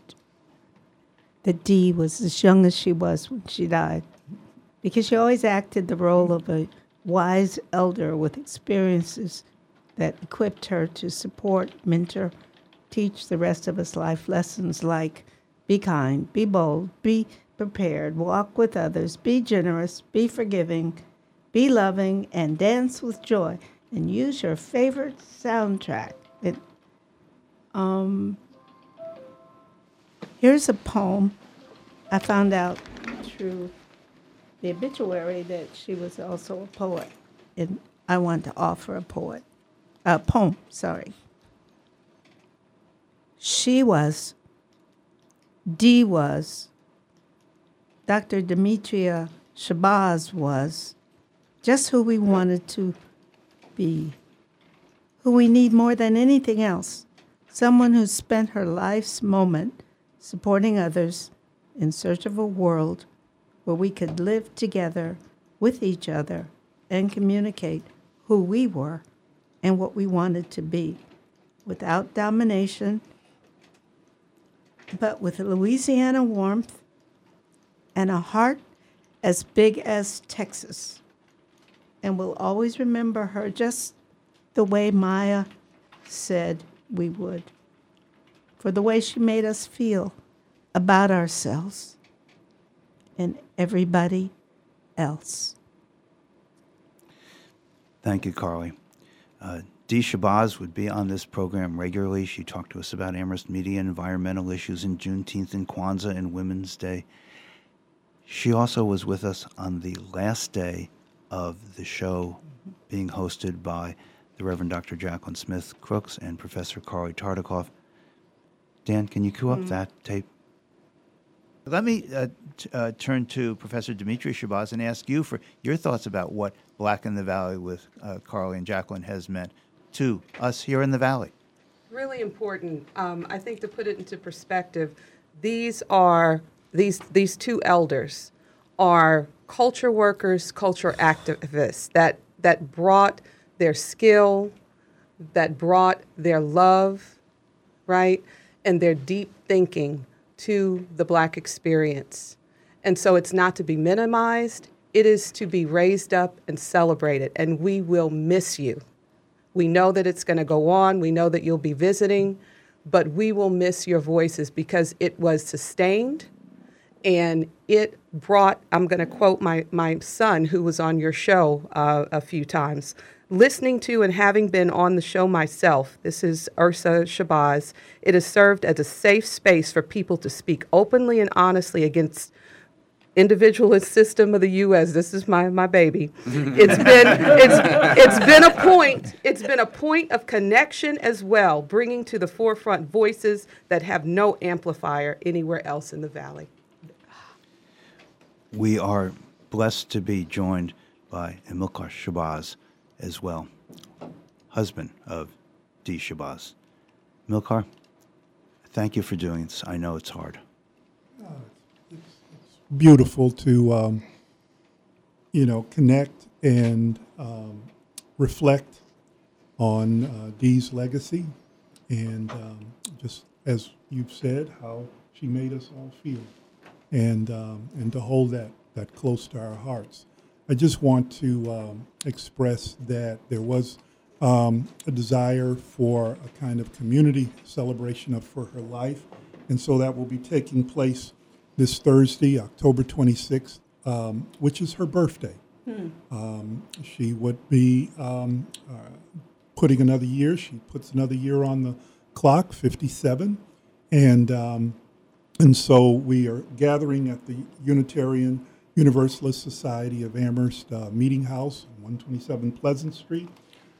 that Dee was as young as she was when she died because she always acted the role of a wise elder with experiences that equipped her to support, mentor, teach the rest of us life lessons like be kind, be bold, be prepared, walk with others, be generous, be forgiving, be loving, and dance with joy. And use your favorite soundtrack. It, um, here's a poem I found out through the obituary that she was also a poet, and I want to offer a poet, a poem. Sorry. She was, D was, Dr. Demetria Shabazz was, just who we wanted to be, who we need more than anything else, someone who spent her life's moment supporting others in search of a world where we could live together with each other and communicate who we were and what we wanted to be without domination, but with Louisiana warmth and a heart as big as Texas. And we'll always remember her just the way Maya said we would, for the way she made us feel about ourselves and everybody else. Thank you, Carlie. Uh, Dee Shabazz would be on this program regularly. She talked to us about Amherst media, and environmental issues, and Juneteenth and Kwanzaa and Women's Day. She also was with us on the last day of the show being hosted by the Reverend Dr. Jacquelyn Smith Crooks and Professor Carlie Tartakov. Dan, can you cue up Mm. that tape? Let me uh, t- uh, turn to Professor Demetria Shabazz and ask you for your thoughts about what Black in the Valley with uh, Carlie and Jacquelyn has meant to us here in the Valley. Really important. Um, I think to put it into perspective, these are these these two elders are culture workers, culture activists that that brought their skill, that brought their love, right, and their deep thinking to the black experience. And so it's not to be minimized, it is to be raised up and celebrated. And we will miss you. We know that it's going to go on, we know that you'll be visiting, but we will miss your voices because it was sustained and it brought i'm going to quote my, my son who was on your show uh, a few times listening to and having been on the show myself this is ursa shabazz it has served as a safe space for people to speak openly and honestly against individualist system of the U.S. This is my, my baby. It's been it's it's been a point. It's been a point of connection as well, bringing to the forefront voices that have no amplifier anywhere else in the valley. We are blessed to be joined by Amilcar Shabazz as well, husband of Dee Shabazz. Milcar, thank you for doing this. I know it's hard. It's beautiful to um, you know connect and um, reflect on uh, Dee's legacy and um, just as you've said how she made us all feel and um, and to hold that that close to our hearts. I just want to um, express that there was um, a desire for a kind of community celebration of for her life, and so that will be taking place this Thursday, October 26th, um, which is her birthday. Hmm. Um, she would be um, uh, putting another year. She puts another year on the clock, 57, and um, and so we are gathering at the Unitarian Universalist Society of Amherst uh, Meeting House, 127 Pleasant Street.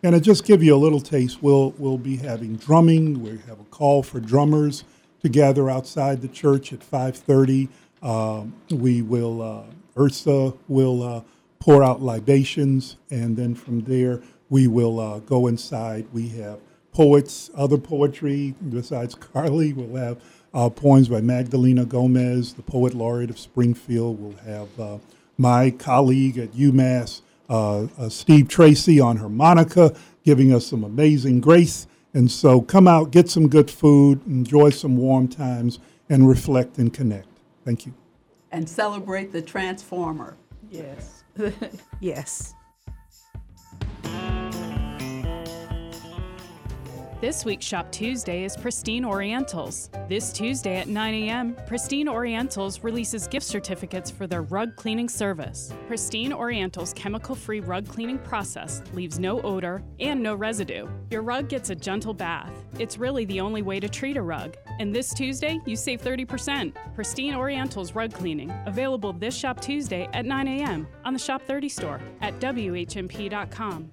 And to just give you a little taste, we'll we'll be having drumming. We have a call for drummers to gather outside the church at 5:30. Um, we will uh, Ursa will uh, pour out libations, and then from there we will uh, go inside. We have poets, other poetry besides Carlie. We'll have uh, poems by Magdalena Gomez, the poet laureate of Springfield. We'll have uh, my colleague at UMass, uh, uh, Steve Tracy, on harmonica, giving us some amazing grace. And so come out, get some good food, enjoy some warm times, and reflect and connect. Thank you. And celebrate the transformer. Yes. yes. This week's Shop Tuesday is Pristine Orientals. This Tuesday at 9 a.m., Pristine Orientals releases gift certificates for their rug cleaning service. Pristine Orientals' chemical free rug cleaning process leaves no odor and no residue. Your rug gets a gentle bath. It's really the only way to treat a rug. And this Tuesday, you save 30%. Pristine Orientals Rug Cleaning, available this Shop Tuesday at 9 a.m. on the Shop 30 store at WHMP.com.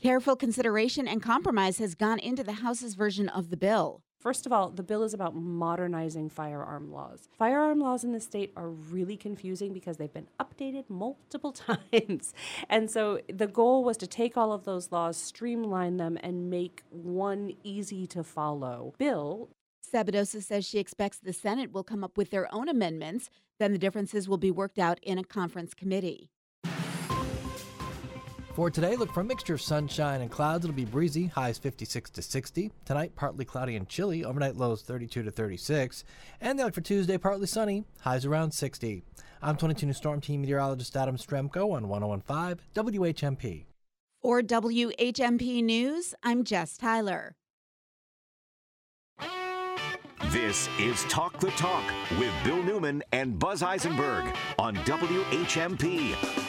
careful consideration and compromise has gone into the House's version of the bill. First of all, the bill is about modernizing firearm laws. Firearm laws in the state are really confusing because they've been updated multiple times. And so the goal was to take all of those laws, streamline them, and make one easy to follow bill. Sabadosa says she expects the Senate will come up with their own amendments. Then the differences will be worked out in a conference committee. For today, look for a mixture of sunshine and clouds. It'll be breezy, highs 56 to 60. Tonight, partly cloudy and chilly, overnight lows 32 to 36. And they look for Tuesday, partly sunny, highs around 60. I'm 22 News Storm Team Meteorologist Adam Strzempko on 1015 WHMP. For WHMP News, I'm Jess Tyler. This is Talk the Talk with Bill Newman and Buzz Eisenberg on WHMP.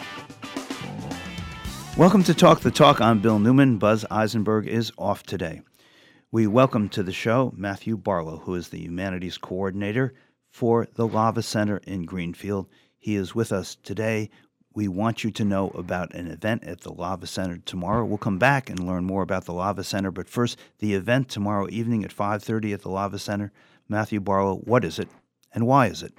Welcome to Talk the Talk. I'm Bill Newman. Buzz Eisenberg is off today. We welcome to the show Matthew Barlow, who is the Humanities Coordinator for the Lava Center in Greenfield. He is with us today. We want you to know about an event at the Lava Center tomorrow. We'll come back and learn more about the Lava Center, but first, the event tomorrow evening at 5:30 at the Lava Center. Matthew Barlow, what is it and why is it?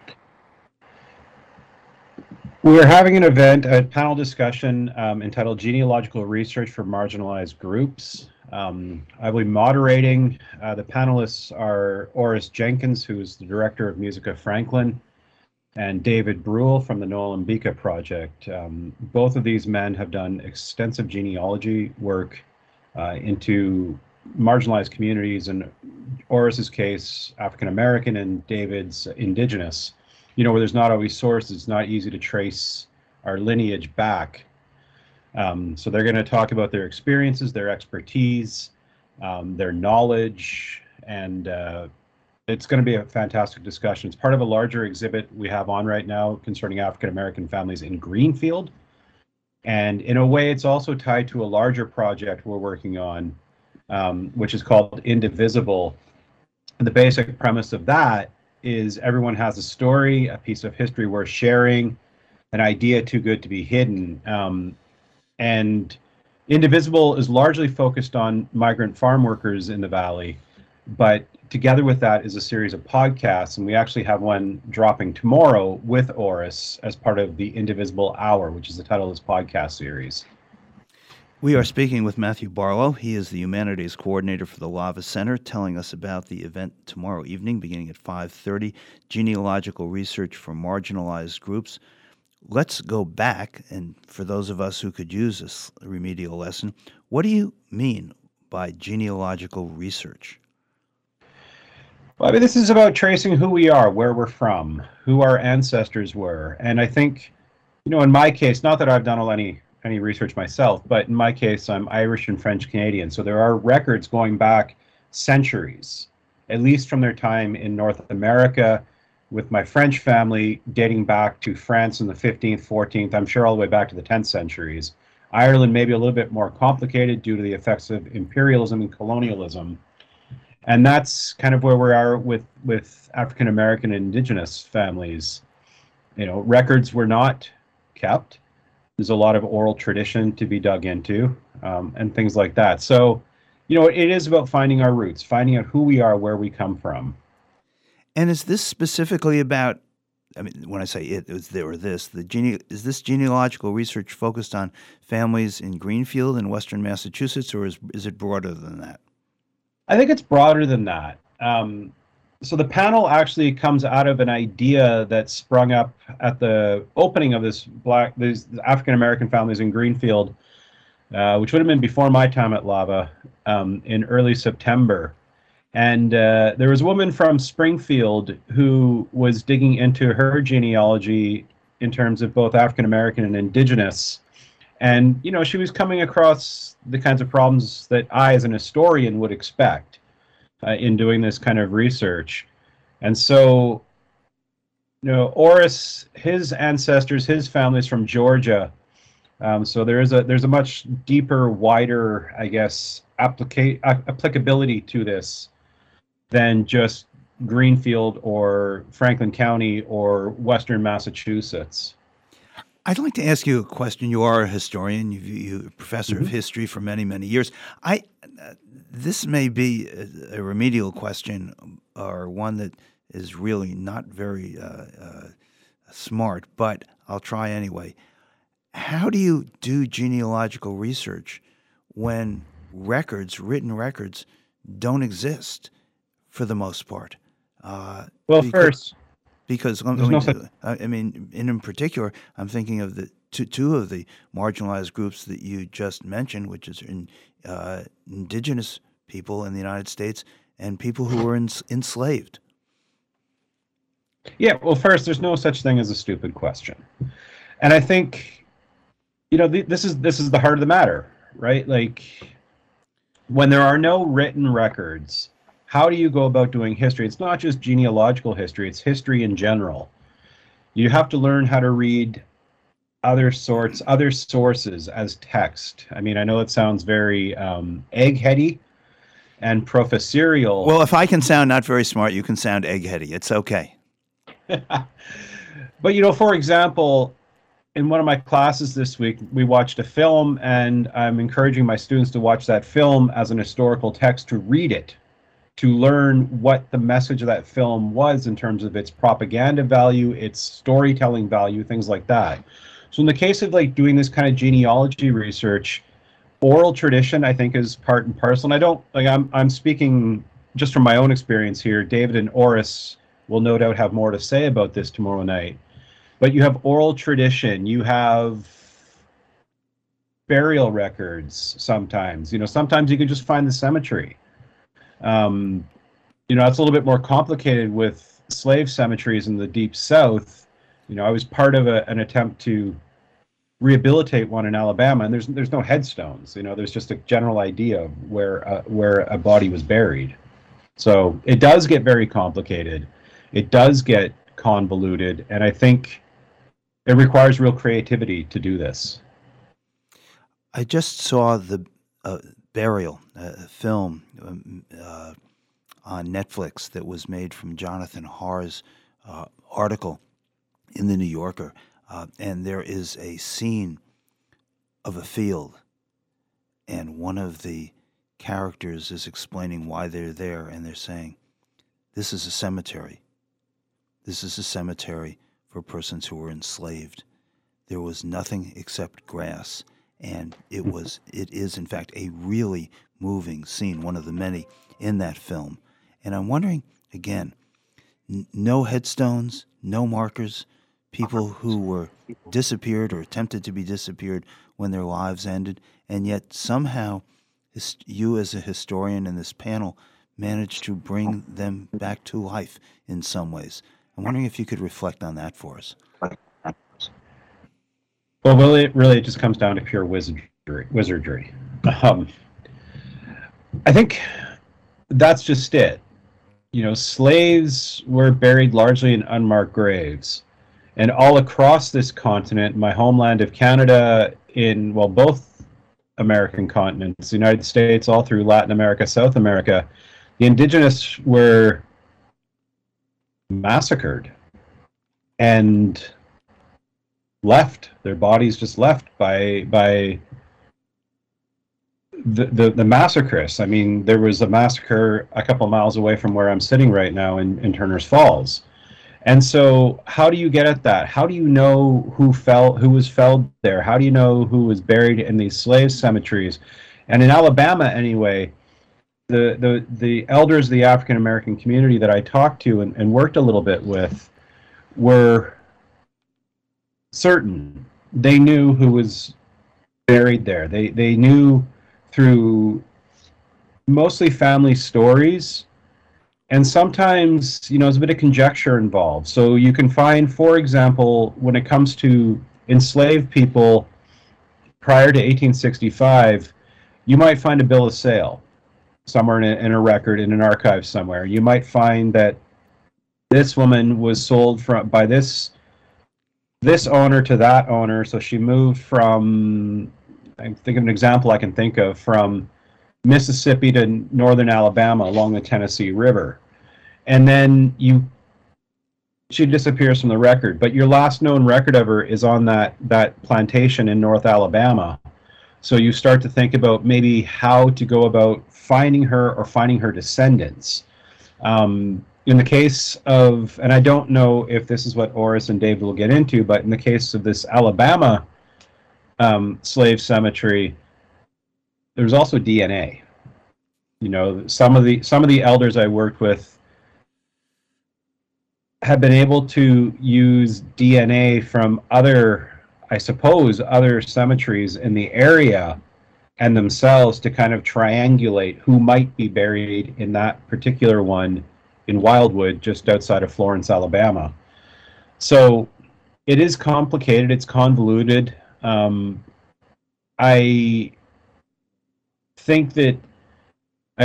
We're having an event, a panel discussion um, entitled Genealogical Research for Marginalized Groups. Um, I will be moderating. Uh, the panelists are Oris Jenkins, who is the director of Musica Franklin, and David Brule from the Nolumbeka Project. Um, both of these men have done extensive genealogy work uh, into marginalized communities, in Oris's case, African American, and David's Indigenous you know, where there's not always sources, it's not easy to trace our lineage back. Um, so they're going to talk about their experiences, their expertise, um, their knowledge, and uh, it's going to be a fantastic discussion. It's part of a larger exhibit we have on right now concerning African American families in Greenfield. And in a way, it's also tied to a larger project we're working on, um, which is called Indivisible. And the basic premise of that is everyone has a story, a piece of history worth sharing, an idea too good to be hidden. Um, and Indivisible is largely focused on migrant farm workers in the valley, but together with that is a series of podcasts, and we actually have one dropping tomorrow with Oris as part of the Indivisible Hour, which is the title of this podcast series. We are speaking with Matthew Barlow. He is the humanities coordinator for the Lava Center, telling us about the event tomorrow evening, beginning at 5:30, genealogical research for marginalized groups. Let's go back, and for those of us who could use this remedial lesson, what do you mean by genealogical research? Well, I mean, this is about tracing who we are, where we're from, who our ancestors were, and I think, you know, in my case, not that I've done any any research myself, but in my case, I'm Irish and French Canadian. So there are records going back centuries, at least from their time in North America, with my French family dating back to France in the 15th, 14th, I'm sure all the way back to the 10th centuries. Ireland may be a little bit more complicated due to the effects of imperialism and colonialism. And that's kind of where we are with, with African American and indigenous families. You know, records were not kept there's a lot of oral tradition to be dug into um, and things like that. So, you know, it is about finding our roots, finding out who we are, where we come from. And is this specifically about? I mean, when I say it, is there or this, the gene, is this genealogical research focused on families in Greenfield in Western Massachusetts, or is is it broader than that? I think it's broader than that. Um, so the panel actually comes out of an idea that sprung up at the opening of this black these African American families in Greenfield, uh, which would have been before my time at Lava um, in early September. And uh, there was a woman from Springfield who was digging into her genealogy in terms of both African American and Indigenous. And, you know, she was coming across the kinds of problems that I, as an historian, would expect uh, in doing this kind of research. And so, you know, Oris, his ancestors, his family's from Georgia. Um, so there is a there's a much deeper, wider, I guess, applica- applicability to this than just Greenfield or Franklin County or Western Massachusetts. I'd like to ask you a question. You are a historian, you, you a professor mm-hmm. of history for many, many years. I uh, this may be a, a, remedial question or one that is really not very uh, uh, smart, but I'll try anyway. How do you do genealogical research when records, written records, don't exist for the most part? Uh, well, because, first, because I mean, no I mean, in particular, I'm thinking of the two, two of the marginalized groups that you just mentioned, which is in uh, indigenous people in the United States and people who were enslaved? Yeah, well, first, there's no such thing as a stupid question, and I think, you know, th- this is this is the heart of the matter, right? Like, when there are no written records, how do you go about doing history? It's not just genealogical history, it's history in general. You have to learn how to read other sorts, other sources as text. I mean, I know it sounds very um, eggheady and professorial. Well, if I can sound not very smart, you can sound eggheady. It's okay. but you know, for example, in one of my classes this week, we watched a film, and I'm encouraging my students to watch that film as an historical text to read it, to learn what the message of that film was in terms of its propaganda value, its storytelling value, things like that. So, in the case of like doing this kind of genealogy research, oral tradition, I think, is part and parcel. And I don't like I'm I'm speaking just from my own experience here. David and Oris will no doubt have more to say about this tomorrow night. But you have oral tradition. You have burial records sometimes. You know sometimes you can just find the cemetery. Um, you know that's a little bit more complicated with slave cemeteries in the deep south you know i was part of a, an attempt to rehabilitate one in alabama and there's there's no headstones you know there's just a general idea of where uh, where a body was buried. So it does get very complicated. It does get convoluted and i think it requires real creativity to do this. I just saw the uh, Burial uh, film um, uh, on Netflix that was made from Jonathan Harr's uh, article in the New Yorker, uh, and there is a scene of a field, and one of the characters is explaining why they're there, and they're saying, "This is a cemetery. This is a cemetery." for persons who were enslaved. There was nothing except grass, and it mm-hmm. was it is in fact a really moving scene, one of the many in that film. And I'm wondering again, n- no headstones, no markers, people who were disappeared or attempted to be disappeared when their lives ended, and yet somehow you as a historian in this panel managed to bring them back to life in some ways. I'm wondering if you could reflect on that for us. Well, really, really, it just comes down to pure wizardry. Wizardry. Um, I think that's just it. You know, slaves were buried largely in unmarked graves, and all across this continent, my homeland of Canada, in well, both American continents, the United States, all through Latin America, South America, the indigenous were massacred and left. Their bodies just left by by the, the the massacreists i mean there was a massacre a couple miles away from where i'm sitting right now in, in turner's falls and so how do you get at that? How do you know who fell who was felled there? How do you know who was buried in these slave cemeteries? And in alabama anyway the the the elders of the African American community that I talked to and, and worked a little bit with were certain. They knew who was buried there. They they knew through mostly family stories and sometimes you know there's a bit of conjecture involved so you can find for example when it comes to enslaved people prior to 1865 you might find a bill of sale somewhere in a, in a record in an archive somewhere. You might find that this woman was sold from by this this owner to that owner. So she moved from I think of an example I can think of from Mississippi to northern Alabama along the Tennessee River. And then you she disappears from the record, but your last known record of her is on that that plantation in North Alabama. So you start to think about maybe how to go about finding her or finding her descendants. Um, in the case of, and I don't know if this is what Oris and David will get into, but in the case of this Alabama um, slave cemetery, there's also DNA. You know, some of the some of the elders I worked with have been able to use DNA from other, I suppose, other cemeteries in the area and themselves to kind of triangulate who might be buried in that particular one in Wildwood, just outside of Florence, Alabama. So it is complicated, it's convoluted. Um, I think that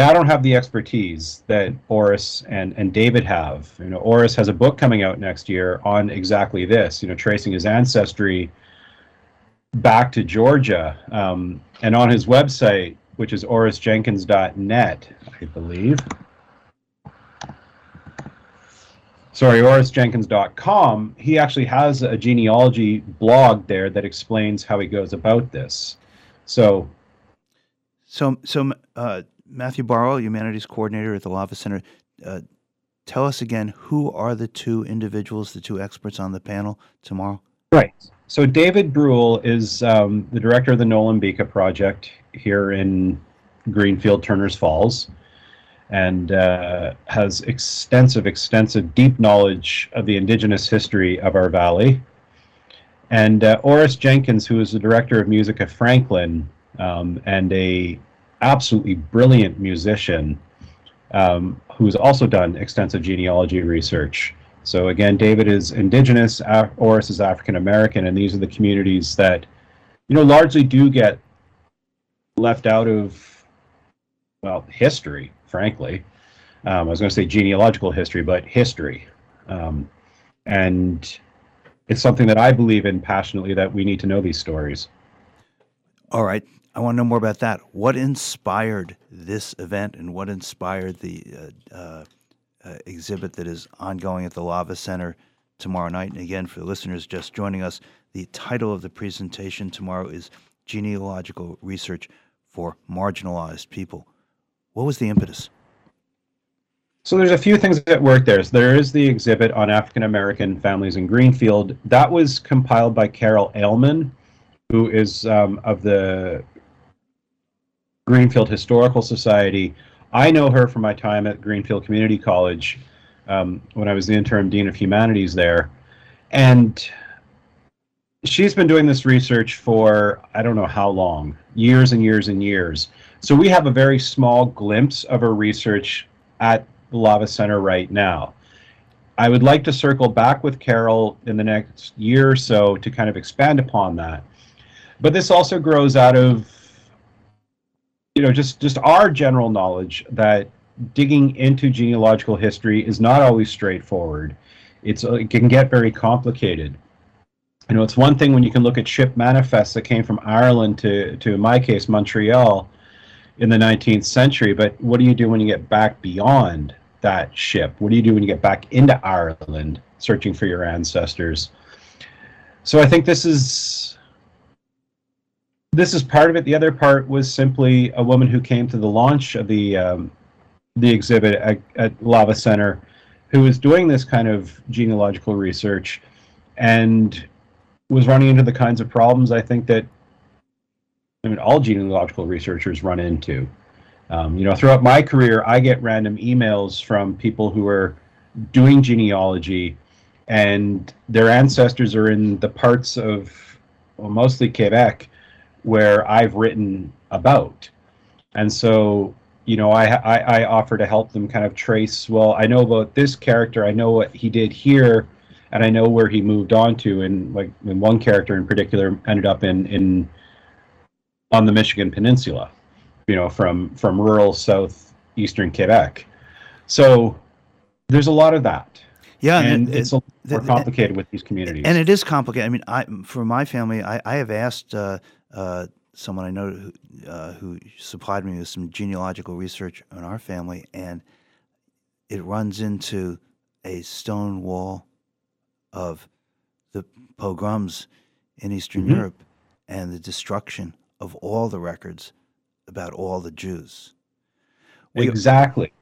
I don't have the expertise that Oris and, and David have. You know, Oris has a book coming out next year on exactly this, you know, tracing his ancestry back to Georgia. Um, and on his website, which is orisjenkins.net, I believe. Sorry, orisjenkins.com. He actually has a genealogy blog there that explains how he goes about this. So, so, so uh, Matthew Barlow, humanities coordinator at the Lava Center. Uh, tell us again who are the two individuals, the two experts on the panel tomorrow? Right. So David Brule is um, the director of the Nolumbeka project here in Greenfield, Turners Falls, and uh, has extensive, extensive, deep knowledge of the indigenous history of our valley. And uh, Oris Jenkins, who is the director of music at Franklin um, and a absolutely brilliant musician, um, who's also done extensive genealogy research. So again, David is indigenous, Af- Oris is African American, and these are the communities that, you know, largely do get left out of, well, history, frankly. Um, I was going to say genealogical history, but history. Um, and it's something that I believe in passionately that we need to know these stories. All right. I want to know more about that. What inspired this event and what inspired the uh, uh, uh, exhibit that is ongoing at the Lava Center tomorrow night. And again, for the listeners just joining us, the title of the presentation tomorrow is Genealogical Research for Marginalized People. What was the impetus? So there's a few things that work there. So there is the exhibit on African American families in Greenfield. That was compiled by Carol Ailman, who is um, of the Greenfield Historical Society. I know her from my time at Greenfield Community College um, when I was the interim dean of humanities there, and she's been doing this research for I don't know how long, years and years and years. So we have a very small glimpse of her research at the Lava Center right now. I would like to circle back with Carol in the next year or so to kind of expand upon that. But this also grows out of you know just just our general knowledge that digging into genealogical history is not always straightforward. It's uh, it can get very complicated. You know, it's one thing when you can look at ship manifests that came from Ireland to to in my case Montreal in the 19th century, but what do you do when you get back beyond that ship? What do you do when you get back into Ireland searching for your ancestors? So I think this is this is part of it. The other part was simply a woman who came to the launch of the um, the exhibit at, at Lava Center, who was doing this kind of genealogical research, and was running into the kinds of problems I think that I mean all genealogical researchers run into. Um, you know, throughout my career, I get random emails from people who are doing genealogy, and their ancestors are in the parts of well, mostly Quebec where I've written about. And so, you know, I, I, I offer to help them kind of trace, well, I know about this character, I know what he did here, and I know where he moved on to. And like and one character in particular ended up in, in on the Michigan Peninsula, you know, from, from rural southeastern Quebec. So there's a lot of that. Yeah, and, and it's it- a more the- complicated with these communities. And it is complicated. I mean, I for my family, I, I have asked uh, uh, someone I know who, uh, who supplied me with some genealogical research on our family, and it runs into a stone wall of the pogroms in Eastern Mhm. Europe and the destruction of all the records about all the Jews. We- exactly.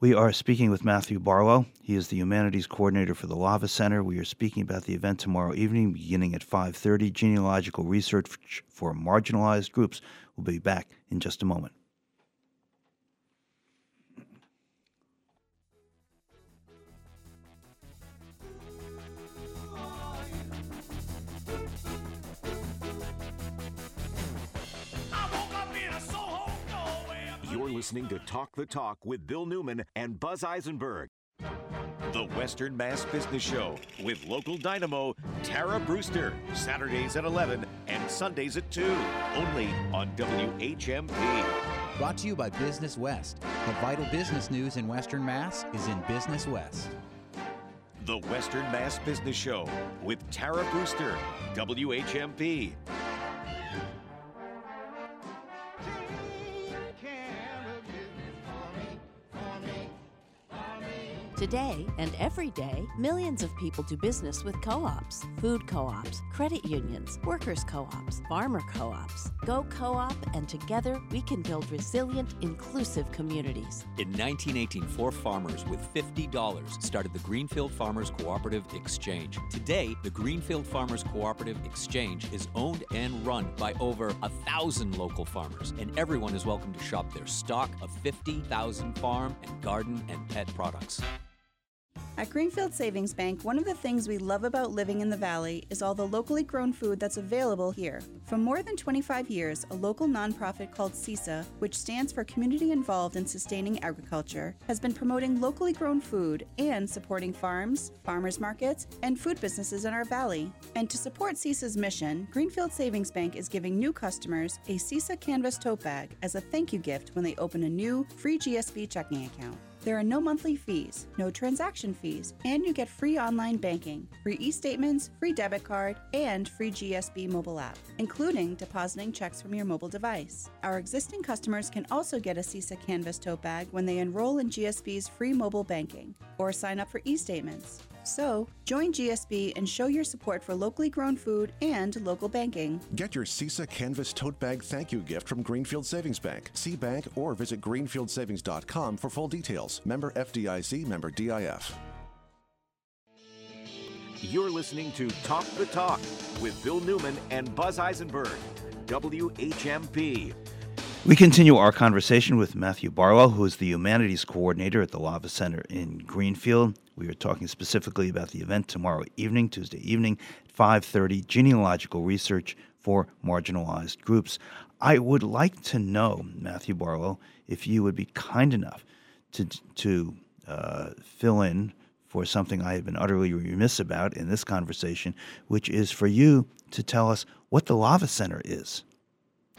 We are speaking with Matthew Barlow. He is the humanities coordinator for the Lava Center. We are speaking about the event tomorrow evening, beginning at 5:30. Genealogical research for marginalized groups. We'll be back in just a moment. Listening to Talk the Talk with Bill Newman and Buzz Eisenberg. The Western Mass Business Show with local dynamo Tara Brewster, Saturdays at 11 and Sundays at 2, only on WHMP. Brought to you by Business West. The vital business news in Western Mass is in Business West. The Western Mass Business Show with Tara Brewster, WHMP. Today and every day, millions of people do business with co ops, food co ops, credit unions, workers' co ops, farmer co ops. Go co op, and together we can build resilient, inclusive communities. In 1918, four farmers with $50 started the Greenfield Farmers Cooperative Exchange. Today, the Greenfield Farmers Cooperative Exchange is owned and run by over a thousand local farmers, and everyone is welcome to shop their stock of 50,000 farm and garden and pet products. At Greenfield Savings Bank, one of the things we love about living in the Valley is all the locally grown food that's available here. For more than 25 years, a local nonprofit called CISA, which stands for Community Involved in Sustaining Agriculture, has been promoting locally grown food and supporting farms, farmers markets, and food businesses in our valley. And to support CISA's mission, Greenfield Savings Bank is giving new customers a CISA Canvas tote bag as a thank you gift when they open a new free GSB checking account. There are no monthly fees, no transaction fees, and you get free online banking, free e statements, free debit card, and free GSB mobile app, including depositing checks from your mobile device. Our existing customers can also get a CISA Canvas tote bag when they enroll in GSB's free mobile banking or sign up for e statements. So, join GSB and show your support for locally grown food and local banking. Get your CISA Canvas tote bag thank you gift from Greenfield Savings Bank. See bank or visit greenfieldsavings.com for full details. Member FDIC, member DIF. You're listening to Talk the Talk with Bill Newman and Buzz Eisenberg, WHMP. We continue our conversation with Matthew Barlow, who is the humanities coordinator at the Lava Center in Greenfield. We are talking specifically about the event tomorrow evening, Tuesday evening, at 5:30, genealogical research for marginalized groups. I would like to know, Matthew Barlow, if you would be kind enough to to uh, fill in for something I have been utterly remiss about in this conversation, which is for you to tell us what the Lava Center is.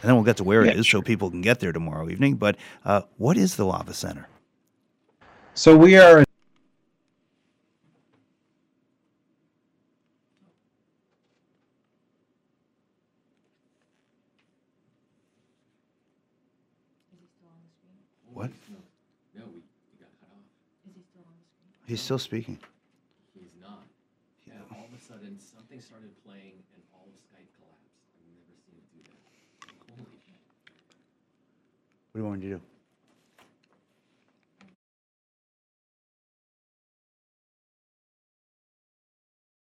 And then we'll get to where Yeah, it is so people can get there tomorrow evening. But uh, what is the Lava Center? So we are. What? No, we, we got cut off. Is he still on the screen? He's still speaking. He's not. Yeah, all of a sudden, something started playing and all of Skype collapsed. I've never seen it do that. Holy shit. What do you want me to do?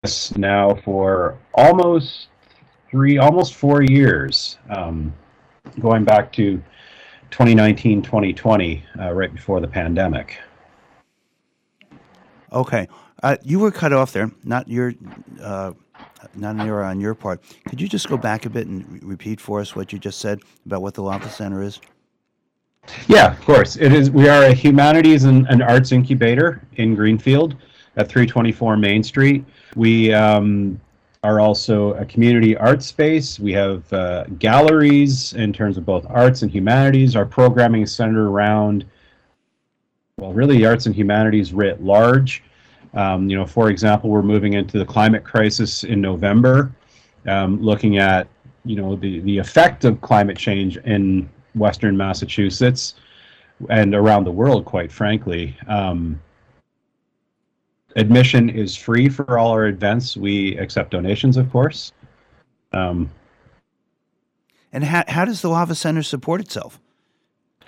this now for almost three, almost four years, um, going back to 2019, 2020, uh, right before the pandemic. Okay, uh, you were cut off there. Not your, uh, not an error on your part. Could you just go back a bit and re- repeat for us what you just said about what the Lava Center is? Yeah, of course. It is. We are a humanities and, and arts incubator in Greenfield at 324 Main Street. We um, are also a community art space. We have uh, galleries in terms of both arts and humanities. Our programming is centered around, well, really arts and humanities writ large. Um, you know, for example, we're moving into the climate crisis in November, um, looking at you know the the effect of climate change in Western Massachusetts and around the world, quite frankly. Um, admission is free for all our events. We accept donations, of course. Um, And how, how does the Lava Center support itself?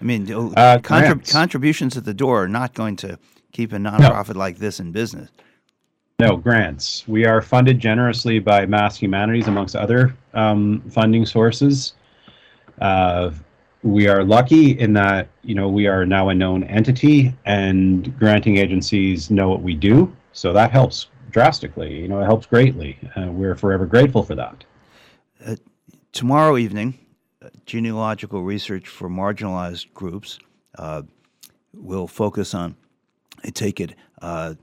I mean, uh, contrib- contributions at the door are not going to keep a nonprofit like this in business. No, grants. We are funded generously by Mass Humanities, amongst other um, funding sources. Uh, we are lucky in that you know we are now a known entity, and granting agencies know what we do, so that helps drastically. You know, it helps greatly. Uh, we're forever grateful for that. Uh, tomorrow evening, uh, genealogical research for marginalized groups uh, will focus on, I take it, uh,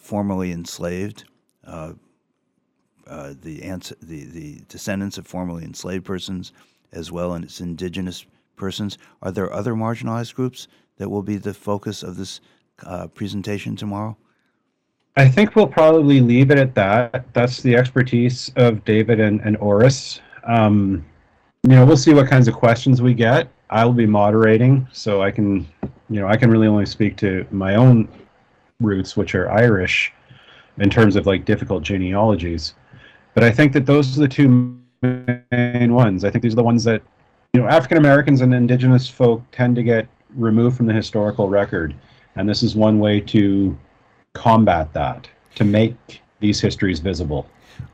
formerly enslaved, the, ans- the the descendants of formerly enslaved persons, as well as indigenous persons. Are there other marginalized groups that will be the focus of this uh, presentation tomorrow? I think we'll probably leave it at that. That's the expertise of David and, and Oris. Um, you know, we'll see what kinds of questions we get. I'll be moderating, so I can, you know, I can really only speak to my own roots, which are Irish, in terms of like difficult genealogies. But I think that those are the two main ones. I think these are the ones that, you know, African Americans and Indigenous folk tend to get removed from the historical record, and this is one way to combat that, to make these histories visible.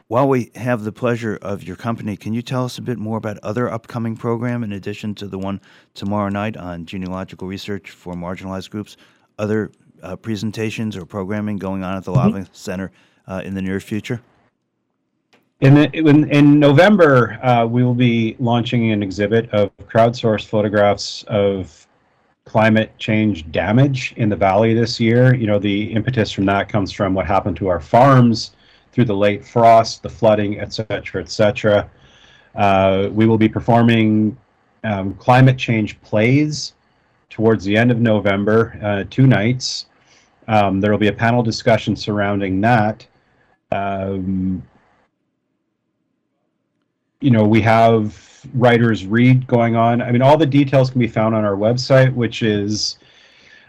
While we have the pleasure of your company, can you tell us a bit more about other upcoming program in addition to the one tomorrow night on genealogical research for marginalized groups? Other uh, presentations or programming going on at the Lava Center uh, in the near future? In, the, in, in November, uh, we will be launching an exhibit of crowdsourced photographs of climate change damage in the valley this year. You know, the impetus from that comes from what happened to our farms through the late frost, the flooding, et cetera, et cetera. Uh, we will be performing um, climate change plays towards the end of November, uh, two nights. Um, there will be a panel discussion surrounding that. Um, you know, we have writers read going on. I mean, all the details can be found on our website, which is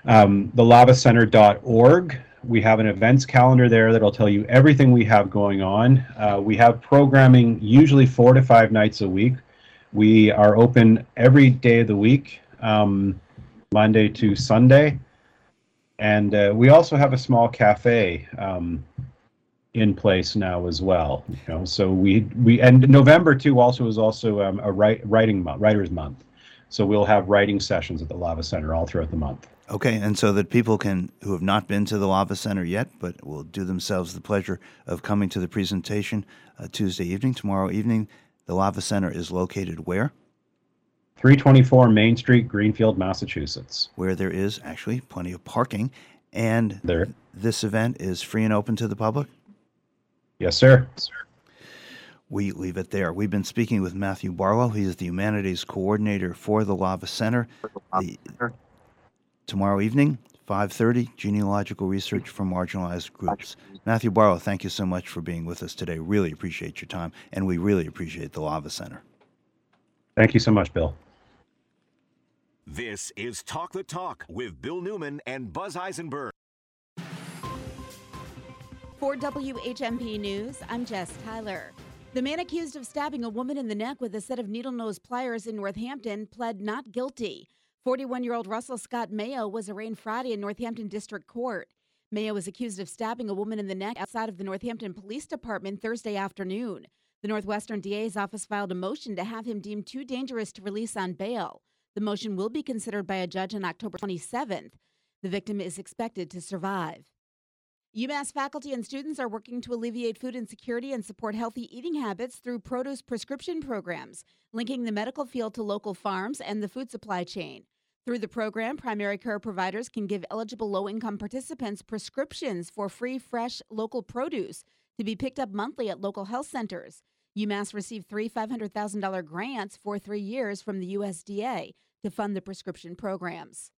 um, thelavacenter.org. We have an events calendar there that'll tell you everything we have going on. Uh, we have programming usually four to five nights a week. We are open every day of the week, um, Monday to Sunday. And uh, we also have a small cafe um, in place now as well. You know, so we we and November too also is also um, a write, writing month, writers month. So we'll have writing sessions at the Lava Center all throughout the month. Okay, and so that people can who have not been to the Lava Center yet, but will do themselves the pleasure of coming to the presentation uh, Tuesday evening, tomorrow evening. The Lava Center is located where? 324 Main Street, Greenfield, Massachusetts. Where there is actually plenty of parking, and there. this event is free and open to the public. Yes, sir. We leave it there. We've been speaking with Matthew Barlow. He is the humanities coordinator for the Lava Center. The, tomorrow evening, 5:30, genealogical research for marginalized groups. Matthew Barlow, thank you so much for being with us today. Really appreciate your time, and we really appreciate the Lava Center. Thank you so much, Bill. This is Talk the Talk with Bill Newman and Buzz Eisenberg. For WHMP News, I'm Jess Tyler. The man accused of stabbing a woman in the neck with a set of needle nose pliers in Northampton pled not guilty. 41 year old Russell Scott Mayo was arraigned Friday in Northampton District Court. Mayo was accused of stabbing a woman in the neck outside of the Northampton Police Department Thursday afternoon. The Northwestern DA's office filed a motion to have him deemed too dangerous to release on bail. The motion will be considered by a judge on October 27th. The victim is expected to survive. UMass faculty and students are working to alleviate food insecurity and support healthy eating habits through produce prescription programs, linking the medical field to local farms and the food supply chain. Through the program, primary care providers can give eligible low income participants prescriptions for free, fresh, local produce to be picked up monthly at local health centers. UMass received three $500,000 grants for three years from the USDA to fund the prescription programs.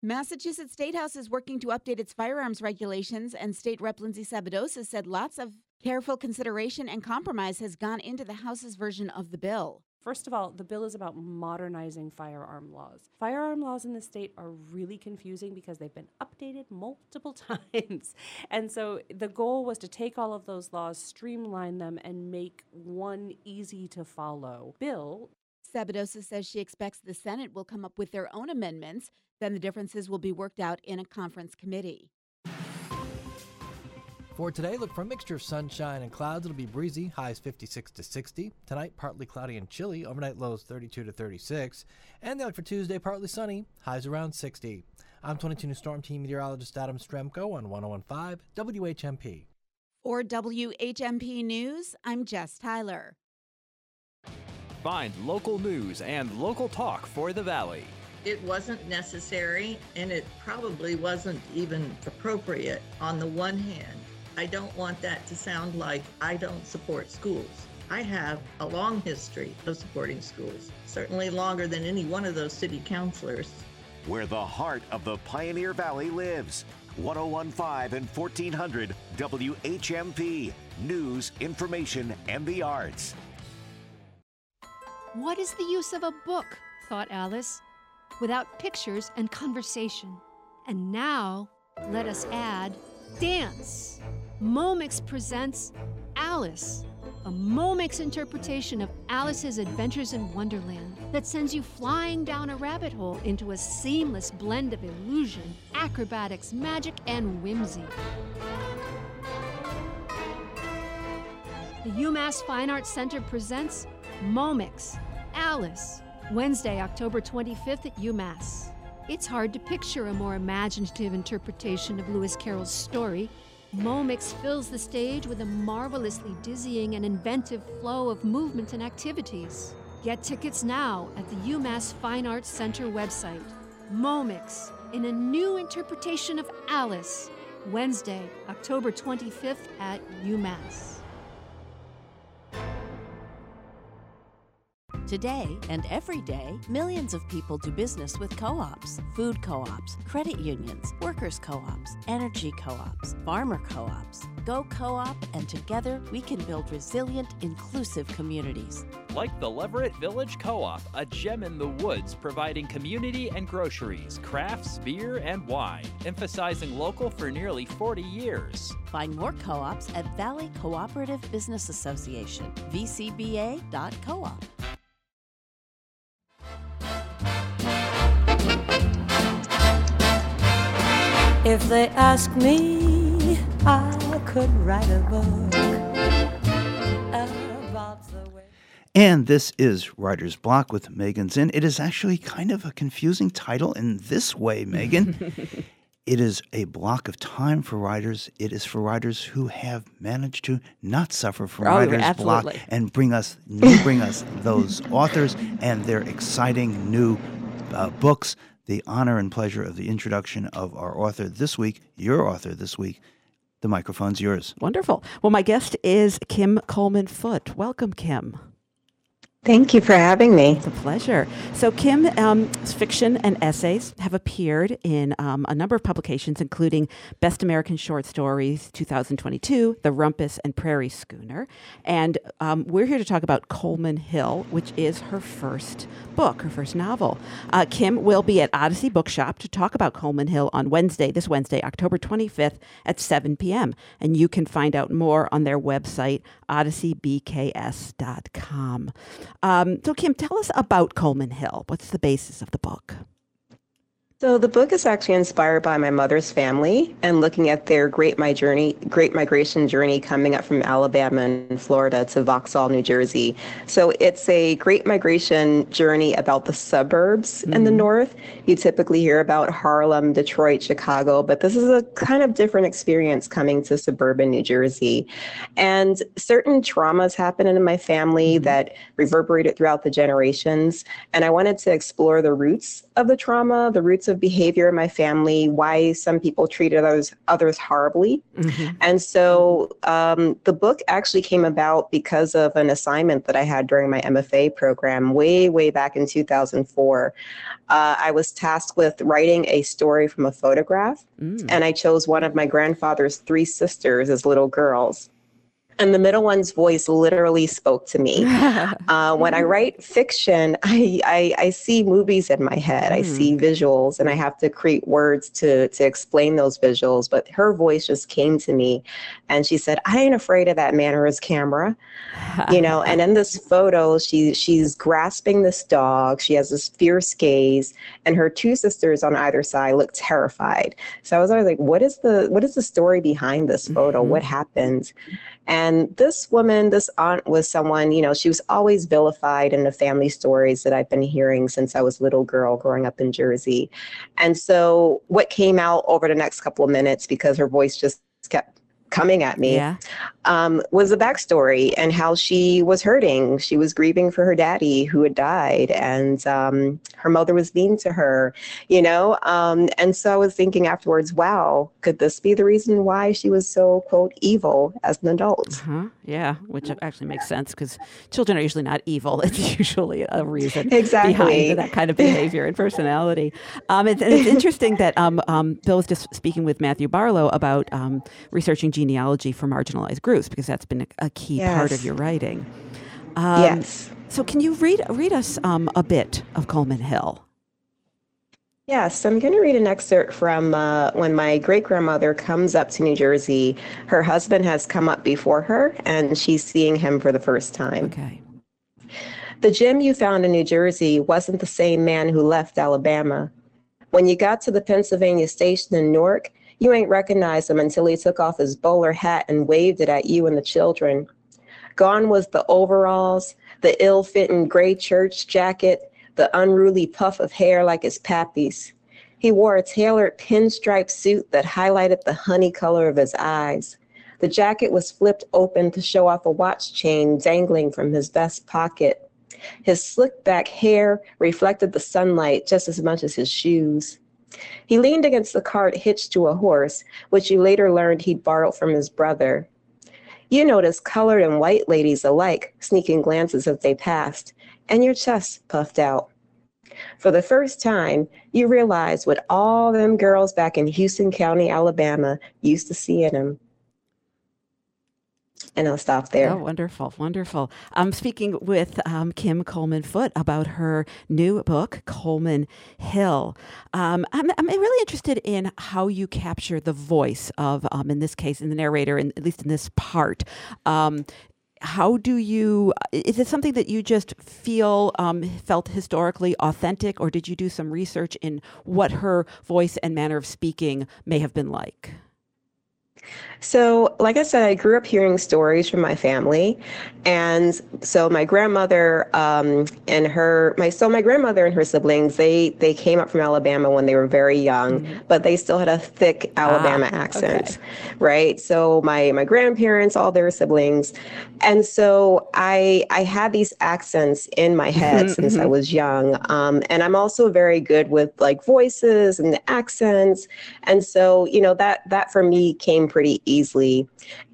Massachusetts State House is working to update its firearms regulations, and State Rep Lindsay Sabadosa said lots of careful consideration and compromise has gone into the House's version of the bill. First of all, the bill is about modernizing firearm laws. Firearm laws in the state are really confusing because they've been updated multiple times. And so the goal was to take all of those laws, streamline them, and make one easy to follow bill. Sabadosa says she expects the Senate will come up with their own amendments. Then the differences will be worked out in a conference committee. For today, look for a mixture of sunshine and clouds. It'll be breezy, highs 56 to 60. Tonight, partly cloudy and chilly, overnight lows 32 to 36. And then look for Tuesday, partly sunny, highs around 60. I'm 22 News Storm Team meteorologist Adam Strzempko on 1015 WHMP. For WHMP News, I'm Jess Tyler. Find local news and local talk for the Valley. It wasn't necessary and it probably wasn't even appropriate on the one hand. I don't want that to sound like I don't support schools. I have a long history of supporting schools, certainly longer than any one of those city councilors. Where the heart of the Pioneer Valley lives. 1015 and 1400 WHMP. News, information, and the arts. What is the use of a book? thought Alice, without pictures and conversation. And now, let us add dance. Momix presents Alice, a Momix interpretation of Alice's Adventures in Wonderland that sends you flying down a rabbit hole into a seamless blend of illusion, acrobatics, magic, and whimsy. The UMass Fine Arts Center presents Momix, Alice, Wednesday, October 25th at UMass. It's hard to picture a more imaginative interpretation of Lewis Carroll's story. Momix fills the stage with a marvelously dizzying and inventive flow of movement and activities. Get tickets now at the UMass Fine Arts Center website. Momix, in a new interpretation of Alice, Wednesday, October 25th at UMass. Today and every day, millions of people do business with co ops, food co ops, credit unions, workers co ops, energy co ops, farmer co ops. Go co op, and together we can build resilient, inclusive communities. Like the Leverett Village Co op, a gem in the woods providing community and groceries, crafts, beer, and wine, emphasizing local for nearly 40 years. Find more co ops at Valley Cooperative Business Association, vcba.coop. If they ask me, I could write a book about the way. And this is Writer's Block with Megan Zinn. It is actually kind of a confusing title in this way, Megan. it is a block of time for writers. It is for writers who have managed to not suffer from Oh, writer's block and bring us bring us those authors and their exciting new uh, books. The honor and pleasure of the introduction of our author this week, your author this week. The microphone's yours. Wonderful. Well, my guest is Kim Coleman Foote. Welcome, Kim. Thank you for having me. It's a pleasure. So, Kim, um, fiction and essays have appeared in um, a number of publications, including Best American Short Stories 2022, The Rumpus and Prairie Schooner. And um, we're here to talk about Coleman Hill, which is her first book, her first novel. Uh, Kim will be at Odyssey Bookshop to talk about Coleman Hill on Wednesday, this Wednesday, October 25th at 7 p.m. And you can find out more on their website, odysseybks.com. Um, so, Kim, tell us about Coleman Hill. What's the basis of the book? So the book is actually inspired by my mother's family and looking at their great my journey, great migration journey coming up from Alabama and Florida to Vauxhall, New Jersey. So it's a great migration journey about the suburbs in the mm-hmm. north. You typically hear about Harlem, Detroit, Chicago, but this is a kind of different experience coming to suburban New Jersey. And certain traumas happened in my family mm-hmm. that reverberated throughout the generations. And I wanted to explore the roots of the trauma, the roots of behavior in my family, why some people treated others others horribly. And so um, the book actually came about because of an assignment that I had during my MFA program way, way back in 2004. Uh, I was tasked with writing a story from a photograph, and I chose one of my grandfather's three sisters as little girls. And the middle one's voice literally spoke to me. Uh, when I write fiction, I, I, I see movies in my head. I see visuals, and I have to create words to to explain those visuals. But her voice just came to me, and she said, "I ain't afraid of that man or his camera," you know. And in this photo, she she's grasping this dog. She has this fierce gaze, and her two sisters on either side look terrified. So I was always like, "What is the what is the story behind this photo? What happened?" And this woman, this aunt was someone, you know, she was always vilified in the family stories that I've been hearing since I was a little girl growing up in Jersey. And so what came out over the next couple of minutes, because her voice just kept coming at me, Yeah. um, was the backstory and how she was hurting. She was grieving for her daddy who had died, and um, her mother was mean to her, you know. Um, and so I was thinking afterwards, wow, could this be the reason why she was so quote evil as an adult? Huh? Yeah, which actually makes sense because children are usually not evil. It's usually a reason Exactly. behind that kind of behavior and personality. Um, it's, and it's interesting that um, um, Bill was just speaking with Matthew Barlow about um, researching genealogy for marginalized groups because that's been a, a key part of your writing. Um, Yes. So, can you read read us um, a bit of Coleman Hill? Yes, I'm going to read an excerpt from uh, when my great grandmother comes up to New Jersey. Her husband has come up before her, and she's seeing him for the first time. Okay. The Jim you found in New Jersey wasn't the same man who left Alabama. When you got to the Pennsylvania station in Newark, you ain't recognized him until he took off his bowler hat and waved it at you and the children. Gone was the overalls, the ill fitting gray church jacket, the unruly puff of hair like his pappy's. He wore a tailored pinstripe suit that highlighted the honey color of his eyes. The jacket was flipped open to show off a watch chain dangling from his vest pocket. His slick back hair reflected the sunlight just as much as his shoes. He leaned against the cart hitched to a horse, which you later learned he'd borrowed from his brother. You noticed colored and white ladies alike sneaking glances as they passed, and your chest puffed out. For the first time, you realized what all them girls back in Houston County, Alabama used to see in him. And I'll stop there. Oh, wonderful, wonderful. I'm speaking with um, Kim Coleman Foote about her new book, Coleman Hill. Um, I'm, I'm really interested in how you capture the voice of, um, in this case, in the narrator, in, at least in this part. Um, how do you is it something that you just feel um, felt historically authentic or did you do some research in what her voice and manner of speaking may have been like So, like I said, I grew up hearing stories from my family, and so my grandmother um, and her my so my grandmother and her siblings they they came up from Alabama when they were very young, but they still had a thick Alabama accent, right? So my my grandparents, all their siblings, and so I I had these accents in my head since I mhm. was young, um, and I'm also very good with like voices and the accents, and so you know that that for me came pretty easily.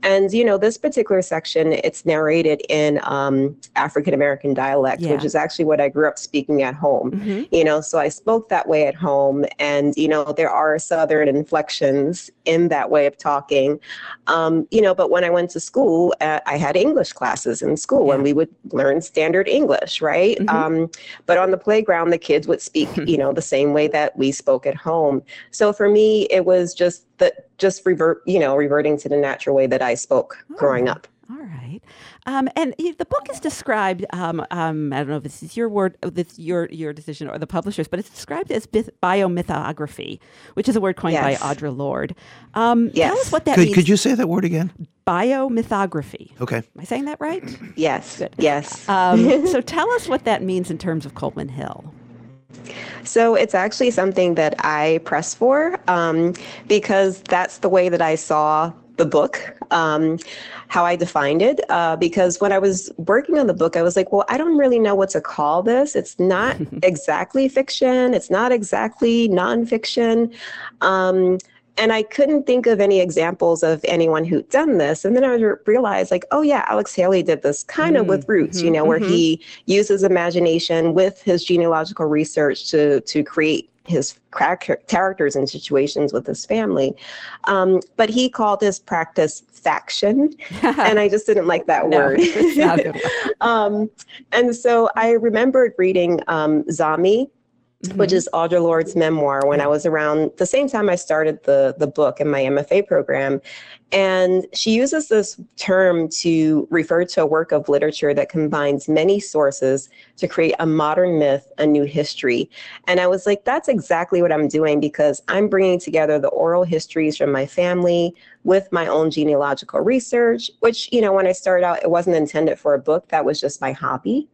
And you know this particular section, it's narrated in um, African American dialect, Yeah. which is actually what I grew up speaking at home. Mhm. You know, so I spoke that way at home, and you know there are southern inflections in that way of talking. Um, you know, but when I went to school, uh, I had English classes in school, and we would learn standard English, right? Mhm. Um, but on the playground, the kids would speak, you know, the same way that we spoke at home. So for me, it was just that, just revert, you know, reverting to the natural way that I spoke growing up. All right. Um, and the book is described. Um, um, I don't know if this is your word, uh, this your your decision or the publishers, but it's described as myth- biomythography, which is a word coined Yes. by Audre Lorde. Um, Tell us what that Could, means. could you say that word again? biomythography? Okay. Am I saying that right? Yes. Yes. Um, so tell us what that means in terms of Coleman Hill. So it's actually something that I press for um, because that's the way that I saw the book, um, how I defined it. Uh, because when I was working on the book, I was like, well, I don't really know what to call this. It's not exactly fiction, it's not exactly nonfiction. Um, and I couldn't think of any examples of anyone who'd done this. And then I realized, like, oh, yeah, Alex Haley did this kind of with Roots, you know, where mhm. he uses imagination with his genealogical research to, to create his char- characters and situations with his family. Um, but he called his practice faction. and I just didn't like that No, word. it's not a good um, and so I remembered reading um, Zami, which mm-hmm. is Audre Lorde's memoir, when I was around the same time I started the, the book in my MFA program. And she uses this term to refer to a work of literature that combines many sources to create a modern myth, a new history. And I was like, that's exactly what I'm doing because I'm bringing together the oral histories from my family with my own genealogical research, which, you know, when I started out, it wasn't intended for a book. That was just my hobby.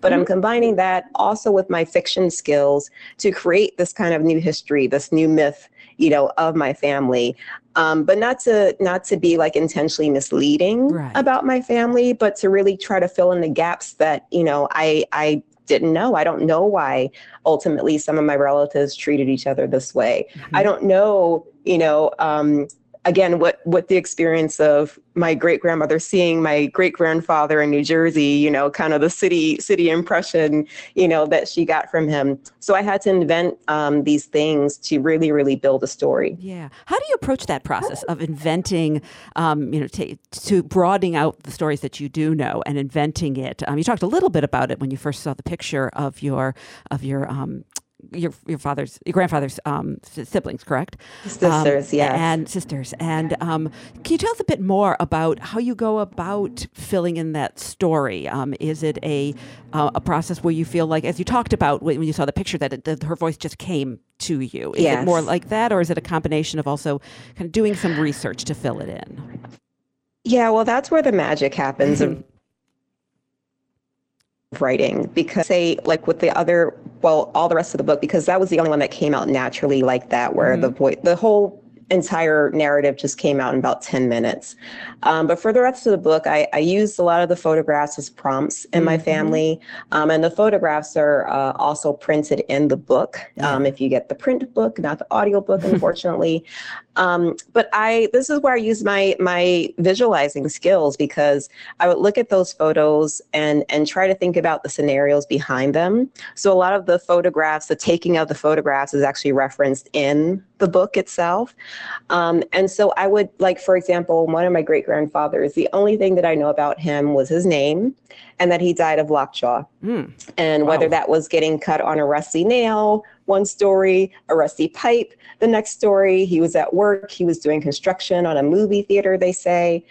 But I'm combining that also with my fiction skills to create this kind of new history, this new myth you know, of my family. Um, but not to not to be like intentionally misleading Right. about my family, but to really try to fill in the gaps that you know I I didn't know. I don't know why ultimately some of my relatives treated each other this way. I don't know, you know, um, again, what what the experience of my great grandmother seeing my great grandfather in New Jersey, you know, kind of the city city impression, you know, that she got from him. So I had to invent um, these things to really, really build a story. Yeah. How do you approach that process of inventing, um, you know, to, to broadening out the stories that you do know and inventing it? Um, you talked a little bit about it when you first saw the picture of your of your um, your your father's your grandfather's um, siblings, correct? Sisters, um, yes. and sisters. And um, can you tell us a bit more about how you go about filling in that story? Um, is it a uh, a process where you feel like, as you talked about when you saw the picture, that, it, that her voice just came to you? Is it more like that, or is it a combination of also kind of doing some research to fill it in? Yeah, well, that's where the magic happens of writing because say like with the other well all the rest of the book because that was the only one that came out naturally like that where the voice the whole entire narrative just came out in about 10 minutes. Um, but for the rest of the book I, I used a lot of the photographs as prompts in my Mhm. family. Um, and the photographs are uh, also printed in the book um, if you get the print book not the audio book unfortunately um, but I this is where I use my my visualizing skills because I would look at those photos and and try to think about the scenarios behind them. So a lot of the photographs, the taking of the photographs is actually referenced in the book itself. Um, and so I would like, for example, one of my great grandfathers, the only thing that I know about him was his name and that he died of lockjaw. And whether that was getting cut on a rusty nail, one story, a rusty pipe, the next story, he was at work, he was doing construction on a movie theater, they say.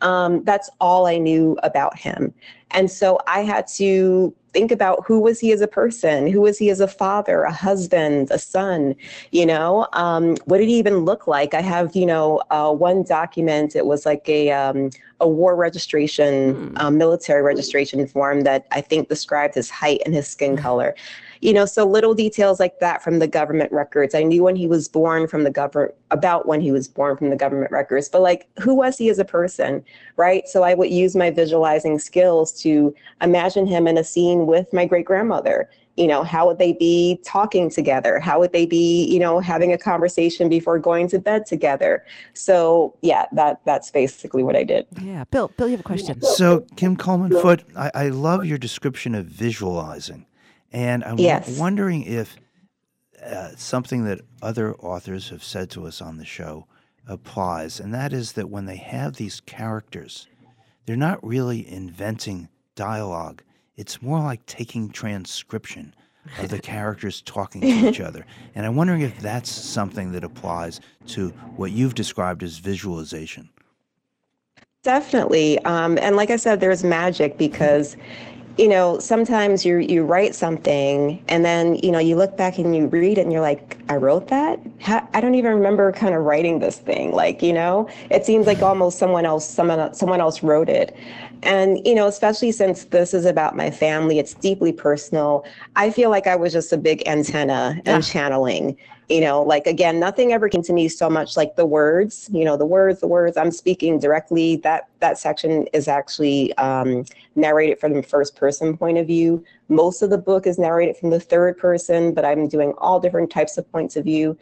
Um, that's all I knew about him. And so I had to think about who was he as a person? Who was he as a father, a husband, a son? You know, um, what did he even look like? I have, you know, uh, one document, it was like a, um, a war registration, uh, military registration form that I think described his height and his skin color. You know, so little details like that from the government records. I knew when he was born from the government, about when he was born from the government records, but like, who was he as a person, right? So I would use my visualizing skills to imagine him in a scene with my great grandmother. You know, how would they be talking together? How would they be, you know, having a conversation before going to bed together? So yeah, that that's basically what I did. Yeah, Bill. Bill, you have a question. So, Kim Coleman Foote, I, I love your description of visualizing. And I'm Yes. wondering if uh, something that other authors have said to us on the show applies, and that is that when they have these characters, they're not really inventing dialogue. It's more like taking transcription of the characters talking to each other. And I'm wondering if that's something that applies to what you've described as visualization. Definitely. Um, and like I said, there's magic because, you know, sometimes you you write something and then, you know, you look back and you read it and you're like, I wrote that? How, I don't even remember kind of writing this thing. Like, you know, it seems like almost someone else, someone, someone else wrote it. And, you know, especially since this is about my family, it's deeply personal. I feel like I was just a big antenna and channeling you know like again nothing ever came to me so much like the words you know the words the words i'm speaking directly. That that section is actually um, narrated from the first person point of view. Most of the book is narrated from the third person but i'm doing all different types of points of view.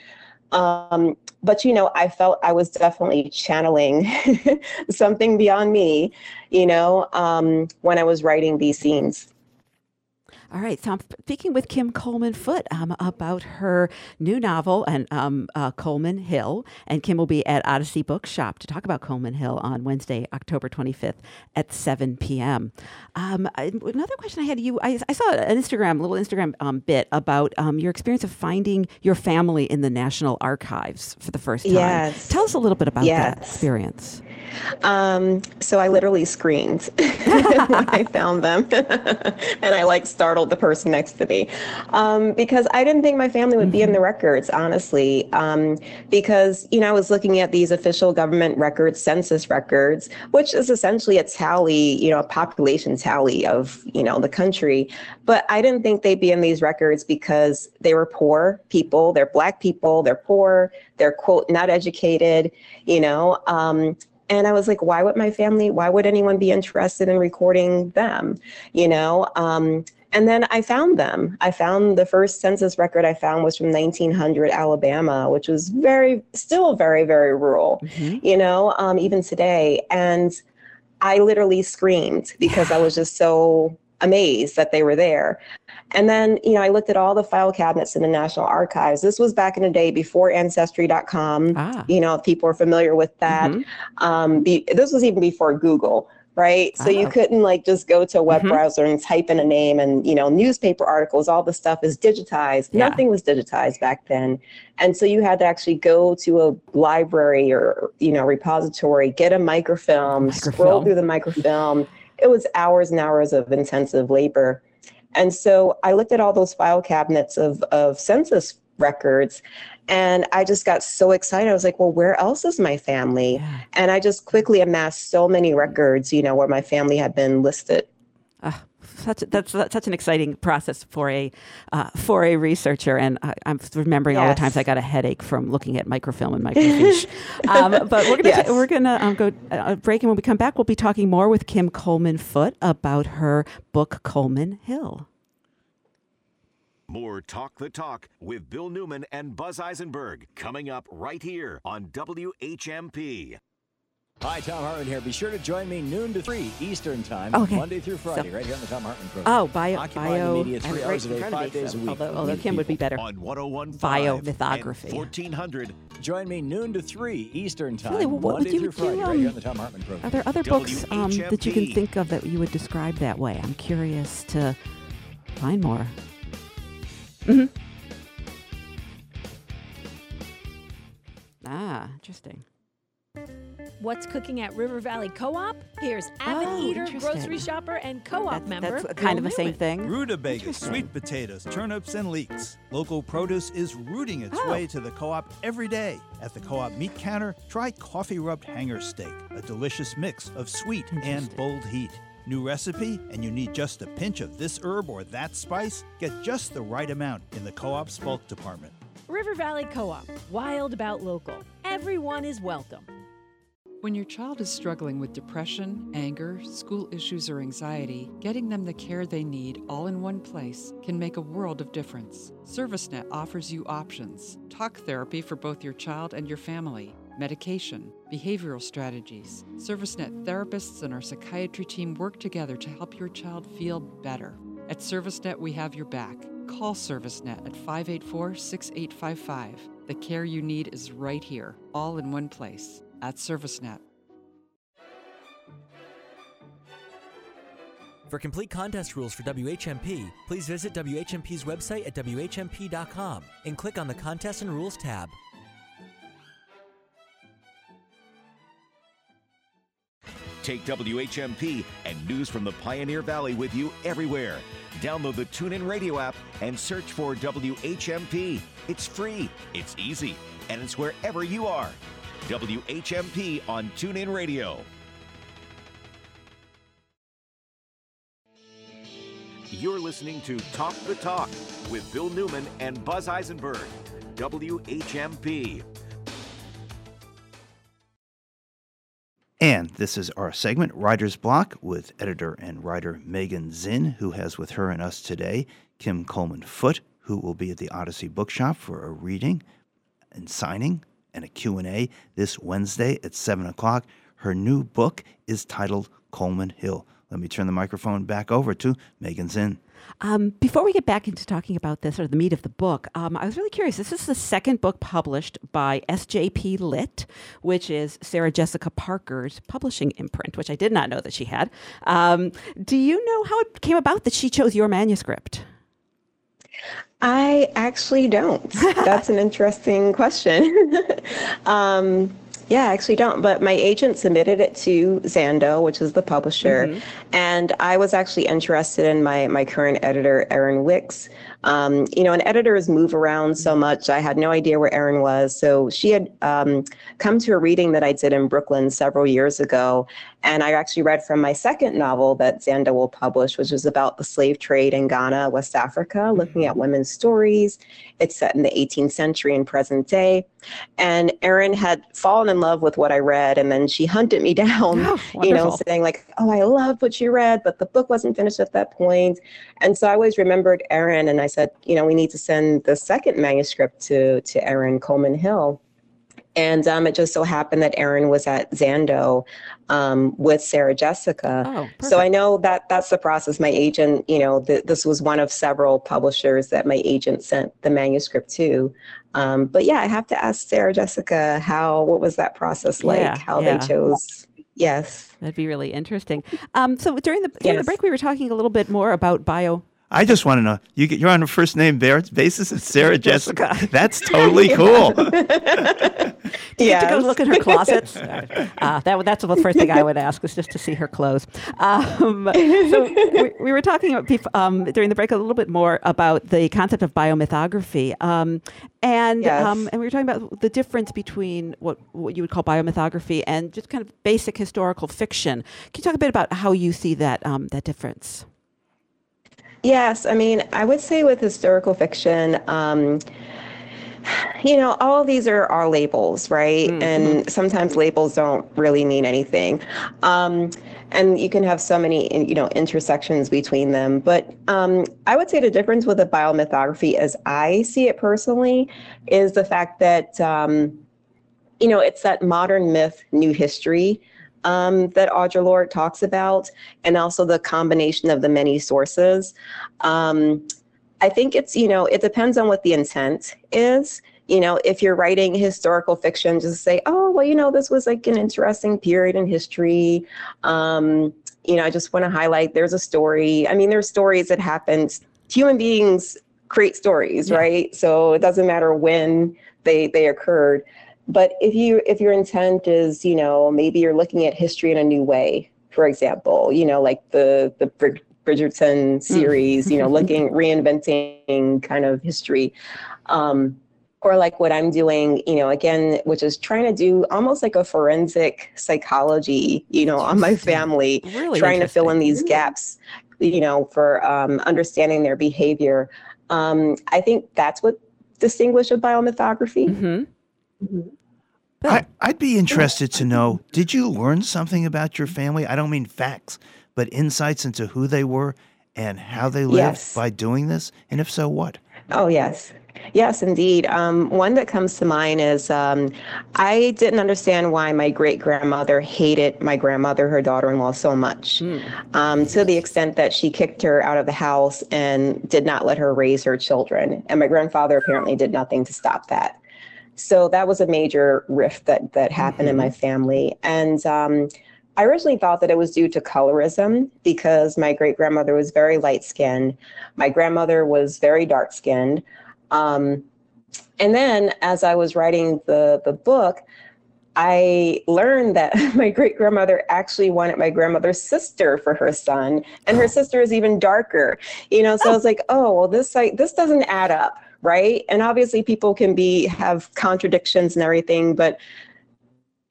Um, but you know i felt i was definitely channeling something beyond me you know um, when i was writing these scenes All right, so I'm speaking with Kim Coleman Foote um, about her new novel and um, uh, Coleman Hill, and Kim will be at Odyssey Bookshop to talk about Coleman Hill on Wednesday, October 25th at 7 p.m. Um, another question I had you, I, I saw an Instagram, little Instagram um, bit about um, your experience of finding your family in the National Archives for the first time. Yes. Tell us a little bit about that Yes. experience. Um, so I literally screamed when I found them, and I like startled the person next to me um, because I didn't think my family would be in the records, honestly. Um, because you know I was looking at these official government records, census records, which is essentially a tally, you know, a population tally of you know the country. But I didn't think they'd be in these records because they were poor people, they're black people, they're poor, they're quote not educated, you know. Um, and I was like, why would my family, why would anyone be interested in recording them? You know? Um, and then I found them. I found the first census record I found was from 1900 Alabama, which was very, still very, very rural, you know, um, even today. And I literally screamed because I was just so amazed that they were there. And then, you know, I looked at all the file cabinets in the National Archives. This was back in the day before Ancestry.com. You know, if people are familiar with that. Um, be, this was even before Google, right? So you Ah. couldn't like just go to a web Mhm. browser and type in a name and, you know, newspaper articles, all the stuff is digitized. Yeah. Nothing was digitized back then. And so you had to actually go to a library or, you know, repository, get a microfilm, scroll through the microfilm. It was hours and hours of intensive labor. And so I looked at all those file cabinets of, of census records and I just got so excited. I was like, well, where else is my family? And I just quickly amassed so many records, you know, where my family had been listed. Such that's, that's such an exciting process for a uh, for a researcher, and I, I'm remembering all the times I got a headache from looking at microfilm and microfiche. um, but we're gonna Yes. ta- we're gonna um, go uh, break, and when we come back, we'll be talking more with Kim Coleman Foote about her book Coleman Hill. More Talk the Talk with Bill Newman and Buzz Eisenberg coming up right here on WHMP. Hi, Thom Hartmann here. Be sure to join me noon to 3 Eastern Time, Okay. Monday through Friday, So- right here on the Thom Hartmann program. Oh, bio, Occupying bio, the media I'm three right hours a in day, front of five me, days so- a week. Although, although Kim would be better. On 1015 Bio mythography. 1400. Join me noon to 3 Eastern Time, Really, what would Monday you through do, Friday, right here um, on the Thom Hartmann program. Are there other books um, that you can think of that you would describe that way? I'm curious to find more. hmm Ah, interesting. What's cooking at River Valley Co-op? Here's avid Oh, eater, grocery shopper, and co-op member. that's kind of the same Newman. thing. Rutabaga, sweet potatoes, turnips, and leeks. Local produce is rooting its Oh. way to the co op every day. At the co op meat counter, try coffee rubbed hanger steak, a delicious mix of sweet and bold heat. New recipe, and you need just a pinch of this herb or that spice? Get just the right amount in the co op's bulk department. River Valley Co-op, wild about local. Everyone is welcome. When your child is struggling with depression, anger, school issues, or anxiety, getting them the care they need all in one place can make a world of difference. ServiceNet offers you options talk therapy for both your child and your family, medication, behavioral strategies. ServiceNet therapists and our psychiatry team work together to help your child feel better. At ServiceNet, we have your back. Call ServiceNet at 584 6855. The care you need is right here, all in one place at ServiceNet. For complete contest rules for WHMP, please visit WHMP's website at WHMP.com and click on the Contest and Rules tab. Take WHMP and news from the Pioneer Valley with you everywhere. Download the TuneIn Radio app and search for WHMP. It's free, it's easy, and it's wherever you are. WHMP on TuneIn Radio. You're listening to Talk the Talk with Bill Newman and Buzz Eisenberg. WHMP. And this is our segment, Writer's Block, with editor and writer Megan Zinn, who has with her and us today Kim Coleman Foote, who will be at the Odyssey Bookshop for a reading and signing and a Q&A this Wednesday at 7 o'clock. Her new book is titled Coleman Hill. Let me turn the microphone back over to Megan Zinn. Um, before we get back into talking about this or the meat of the book, um, I was really curious. This is the second book published by SJP Lit, which is Sarah Jessica Parker's publishing imprint, which I did not know that she had. Um, do you know how it came about that she chose your manuscript? I actually don't. That's an interesting question. Yeah, I actually don't. But my agent submitted it to Zando, which is the publisher, Mhm. and I was actually interested in my my current editor, Erin Wicks. Um, you know, and editors move around so much. I had no idea where Erin was, so she had um, come to a reading that I did in Brooklyn several years ago, and I actually read from my second novel that Zando will publish, which is about the slave trade in Ghana, West Africa, looking at mm-hmm. women's stories. It's set in the 18th century and present day. And Erin had fallen in love with what I read, and then she hunted me down, oh, you know, saying like, "Oh, I loved what you read, but the book wasn't finished at that point." And so I always remembered Erin, and I said, "You know, we need to send the second manuscript to to Erin Coleman Hill." And um, it just so happened that Erin was at Zando um, with Sarah Jessica. Oh, so I know that that's the process. My agent, you know, th- this was one of several publishers that my agent sent the manuscript to. Um, but yeah, I have to ask Sarah Jessica how what was that process like? Yeah, how yeah. they chose? Yes. That'd be really interesting. Um, so during the during the break, we were talking a little bit more about bio. I just want to know you get, you're on a first name basis with Sarah Jessica. That's totally cool. Do you get to go look at her closets? uh, that that's the first thing I would ask is just to see her clothes. Um, so we, we were talking about, bef- um, during the break a little bit more about the concept of biomythography, um, and Yes. um, and we were talking about the difference between what what you would call biomythography and just kind of basic historical fiction. Can you talk a bit about how you see that um, that difference? Yes, I mean, I would say with historical fiction, um, you know, all these are, are labels, right? And sometimes labels don't really mean anything. Um, and you can have so many, you know, intersections between them. But um, I would say the difference with a biomythography, as I see it personally, is the fact that, um, you know, it's that modern myth, new history um, that Audre Lorde talks about, and also the combination of the many sources. Um, I think it's, you know, it depends on what the intent is. You know, if you're writing historical fiction, just say, oh, well, you know, this was like an interesting period in history. Um, you know, I just want to highlight there's a story. I mean, there's stories that happened. Human beings create stories, right? So it doesn't matter when they they occurred. But if you if your intent is, you know, maybe you're looking at history in a new way, for example, you know, like the the Brid- Bridgerton series, you know, looking reinventing kind of history. Um, or like what I'm doing, you know, again, which is trying to do almost like a forensic psychology, you know, on my family, Really trying to fill in these gaps, you know, for um, understanding their behavior. Um, I think that's what distinguishes biomythography. Mm-hmm. I, I'd be interested to know did you learn something about your family? I don't mean facts, but insights into who they were and how they lived Yes. by doing this? And if so, what? Oh, yes. Yes, indeed. Um, one that comes to mind is um, I didn't understand why my great grandmother hated my grandmother, her daughter in law, so much, um, to the extent that she kicked her out of the house and did not let her raise her children. And my grandfather apparently did nothing to stop that. So that was a major rift that, that happened in my family. And um, I originally thought that it was due to colorism because my great grandmother was very light skinned. My grandmother was very dark skinned. Um, and then as I was writing the, the book, I learned that my great grandmother actually wanted my grandmother's sister for her son, and her sister is even darker. You know, so I was like, oh, well, this like this doesn't add up, right? And obviously, people can be have contradictions and everything, but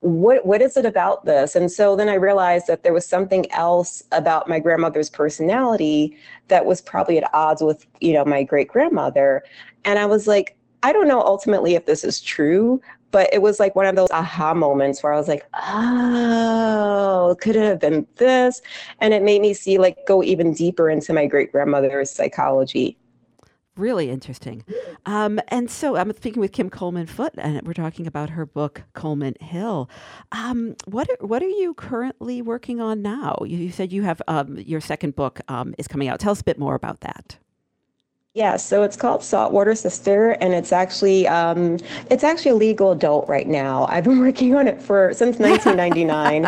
what what is it about this? And so then i realized that there was something else about my grandmother's personality that was probably at odds with you know my great grandmother and i was like i don't know ultimately if this is true but it was like one of those aha moments where i was like oh could it have been this? And it made me see like go even deeper into my great grandmother's psychology Really interesting. Um, and so I'm speaking with Kim Coleman Foote, and we're talking about her book Coleman Hill. Um, what are, what are you currently working on now? You, you said you have um, your second book um, is coming out. Tell us a bit more about that. Yeah, so it's called Saltwater Sister, and it's actually um, it's actually a legal adult right now. I've been working on it for since 1999,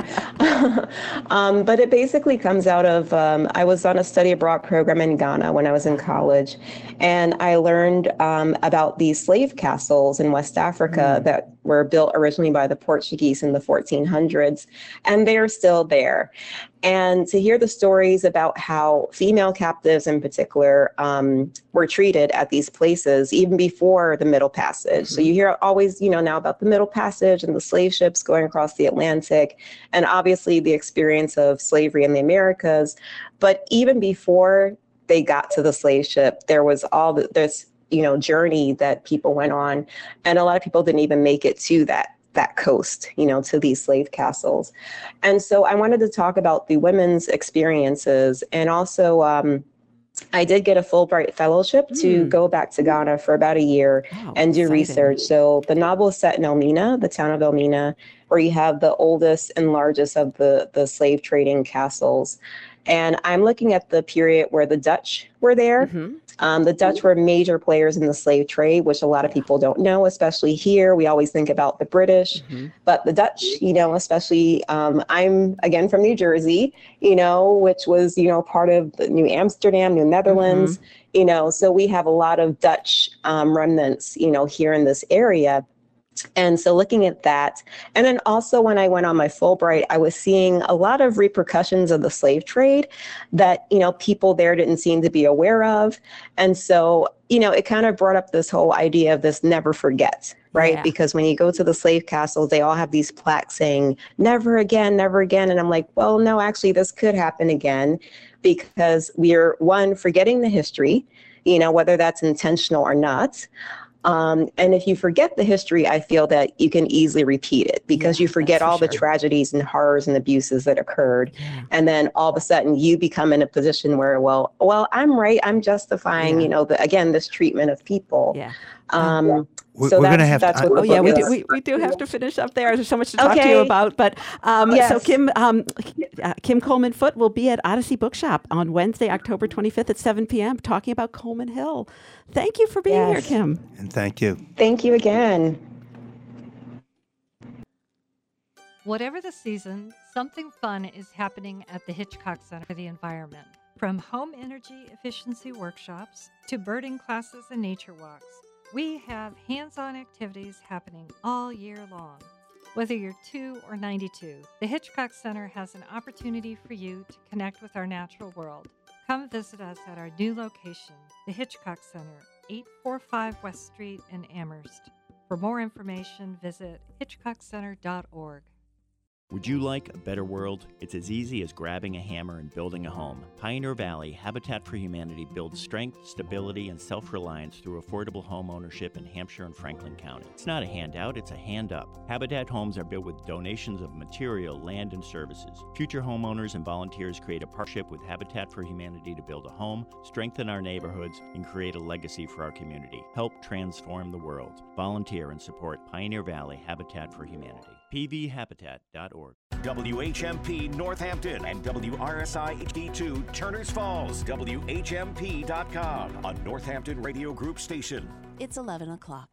um, but it basically comes out of um, I was on a study abroad program in Ghana when I was in college, and I learned um, about these slave castles in West Africa that were built originally by the Portuguese in the 1400s, and they're still there. And to hear the stories about how female captives in particular um, were treated at these places even before the Middle Passage. So you hear always, you know, now about the Middle Passage and the slave ships going across the Atlantic, and obviously the experience of slavery in the Americas. But even before they got to the slave ship, there was all this, you know, journey that people went on, and a lot of people didn't even make it to that that coast, you know, to these slave castles. And so I wanted to talk about the women's experiences and also um, I did get a Fulbright fellowship to Mm. go back to Ghana for about a year and do exciting. research. So the novel is set in Elmina, the town of Elmina, where you have the oldest and largest of the, the slave trading castles. And I'm looking at the period where the Dutch were there. Um, the Dutch were major players in the slave trade, which a lot of people don't know, especially here. We always think about the British, but the Dutch, you know, especially, um, I'm again from New Jersey, you know, which was, you know, part of the New Amsterdam, New Netherlands, you know, so we have a lot of Dutch um, remnants, you know, here in this area. And so looking at that, and then also when I went on my Fulbright, I was seeing a lot of repercussions of the slave trade that, you know, people there didn't seem to be aware of. And so, you know, it kind of brought up this whole idea of this never forget, right? Yeah. Because when you go to the slave castles, they all have these plaques saying, never again, never again. And I'm like, well, no, actually, this could happen again because we're, one, forgetting the history, you know, whether that's intentional or not. Um, and if you forget the history, I feel that you can easily repeat it because you forget all the tragedies and horrors and abuses that occurred. And then all of a sudden you become in a position where, well, well, I'm right. I'm justifying, you know, the, again, this treatment of people. Yeah. Um, We're- so we're gonna that's, have to- what Oh yeah, we do, is. we, we do have to finish up there. There's so much to talk to you about. But um, so Kim um, uh, Kim Coleman Foote will be at Odyssey Bookshop on Wednesday, October 25th at 7 p.m. talking about Coleman Hill. Thank you for being Yes. here, Kim. And thank you. Thank you again. Whatever the season, something fun is happening at the Hitchcock Center for the Environment. From home energy efficiency workshops to birding classes and nature walks, we have hands on activities happening all year long. Whether you're 2 or 92, the Hitchcock Center has an opportunity for you to connect with our natural world. Come visit us at our new location, the Hitchcock Center, 845 West Street in Amherst. For more information, visit hitchcockcenter.org. Would you like a better world? It's as easy as grabbing a hammer and building a home. Pioneer Valley Habitat for Humanity builds strength, stability, and self reliance through affordable home ownership in Hampshire and Franklin County. It's not a handout, it's a hand up. Habitat homes are built with donations of material, land, and services. Future homeowners and volunteers create a partnership with Habitat for Humanity to build a home, strengthen our neighborhoods, and create a legacy for our community. Help transform the world. Volunteer and support Pioneer Valley Habitat for Humanity. pvhabitat.org. WHMP Northampton and WRSI HD2 Turners Falls, WHMP.com, a Northampton Radio Group station. It's 11 o'clock.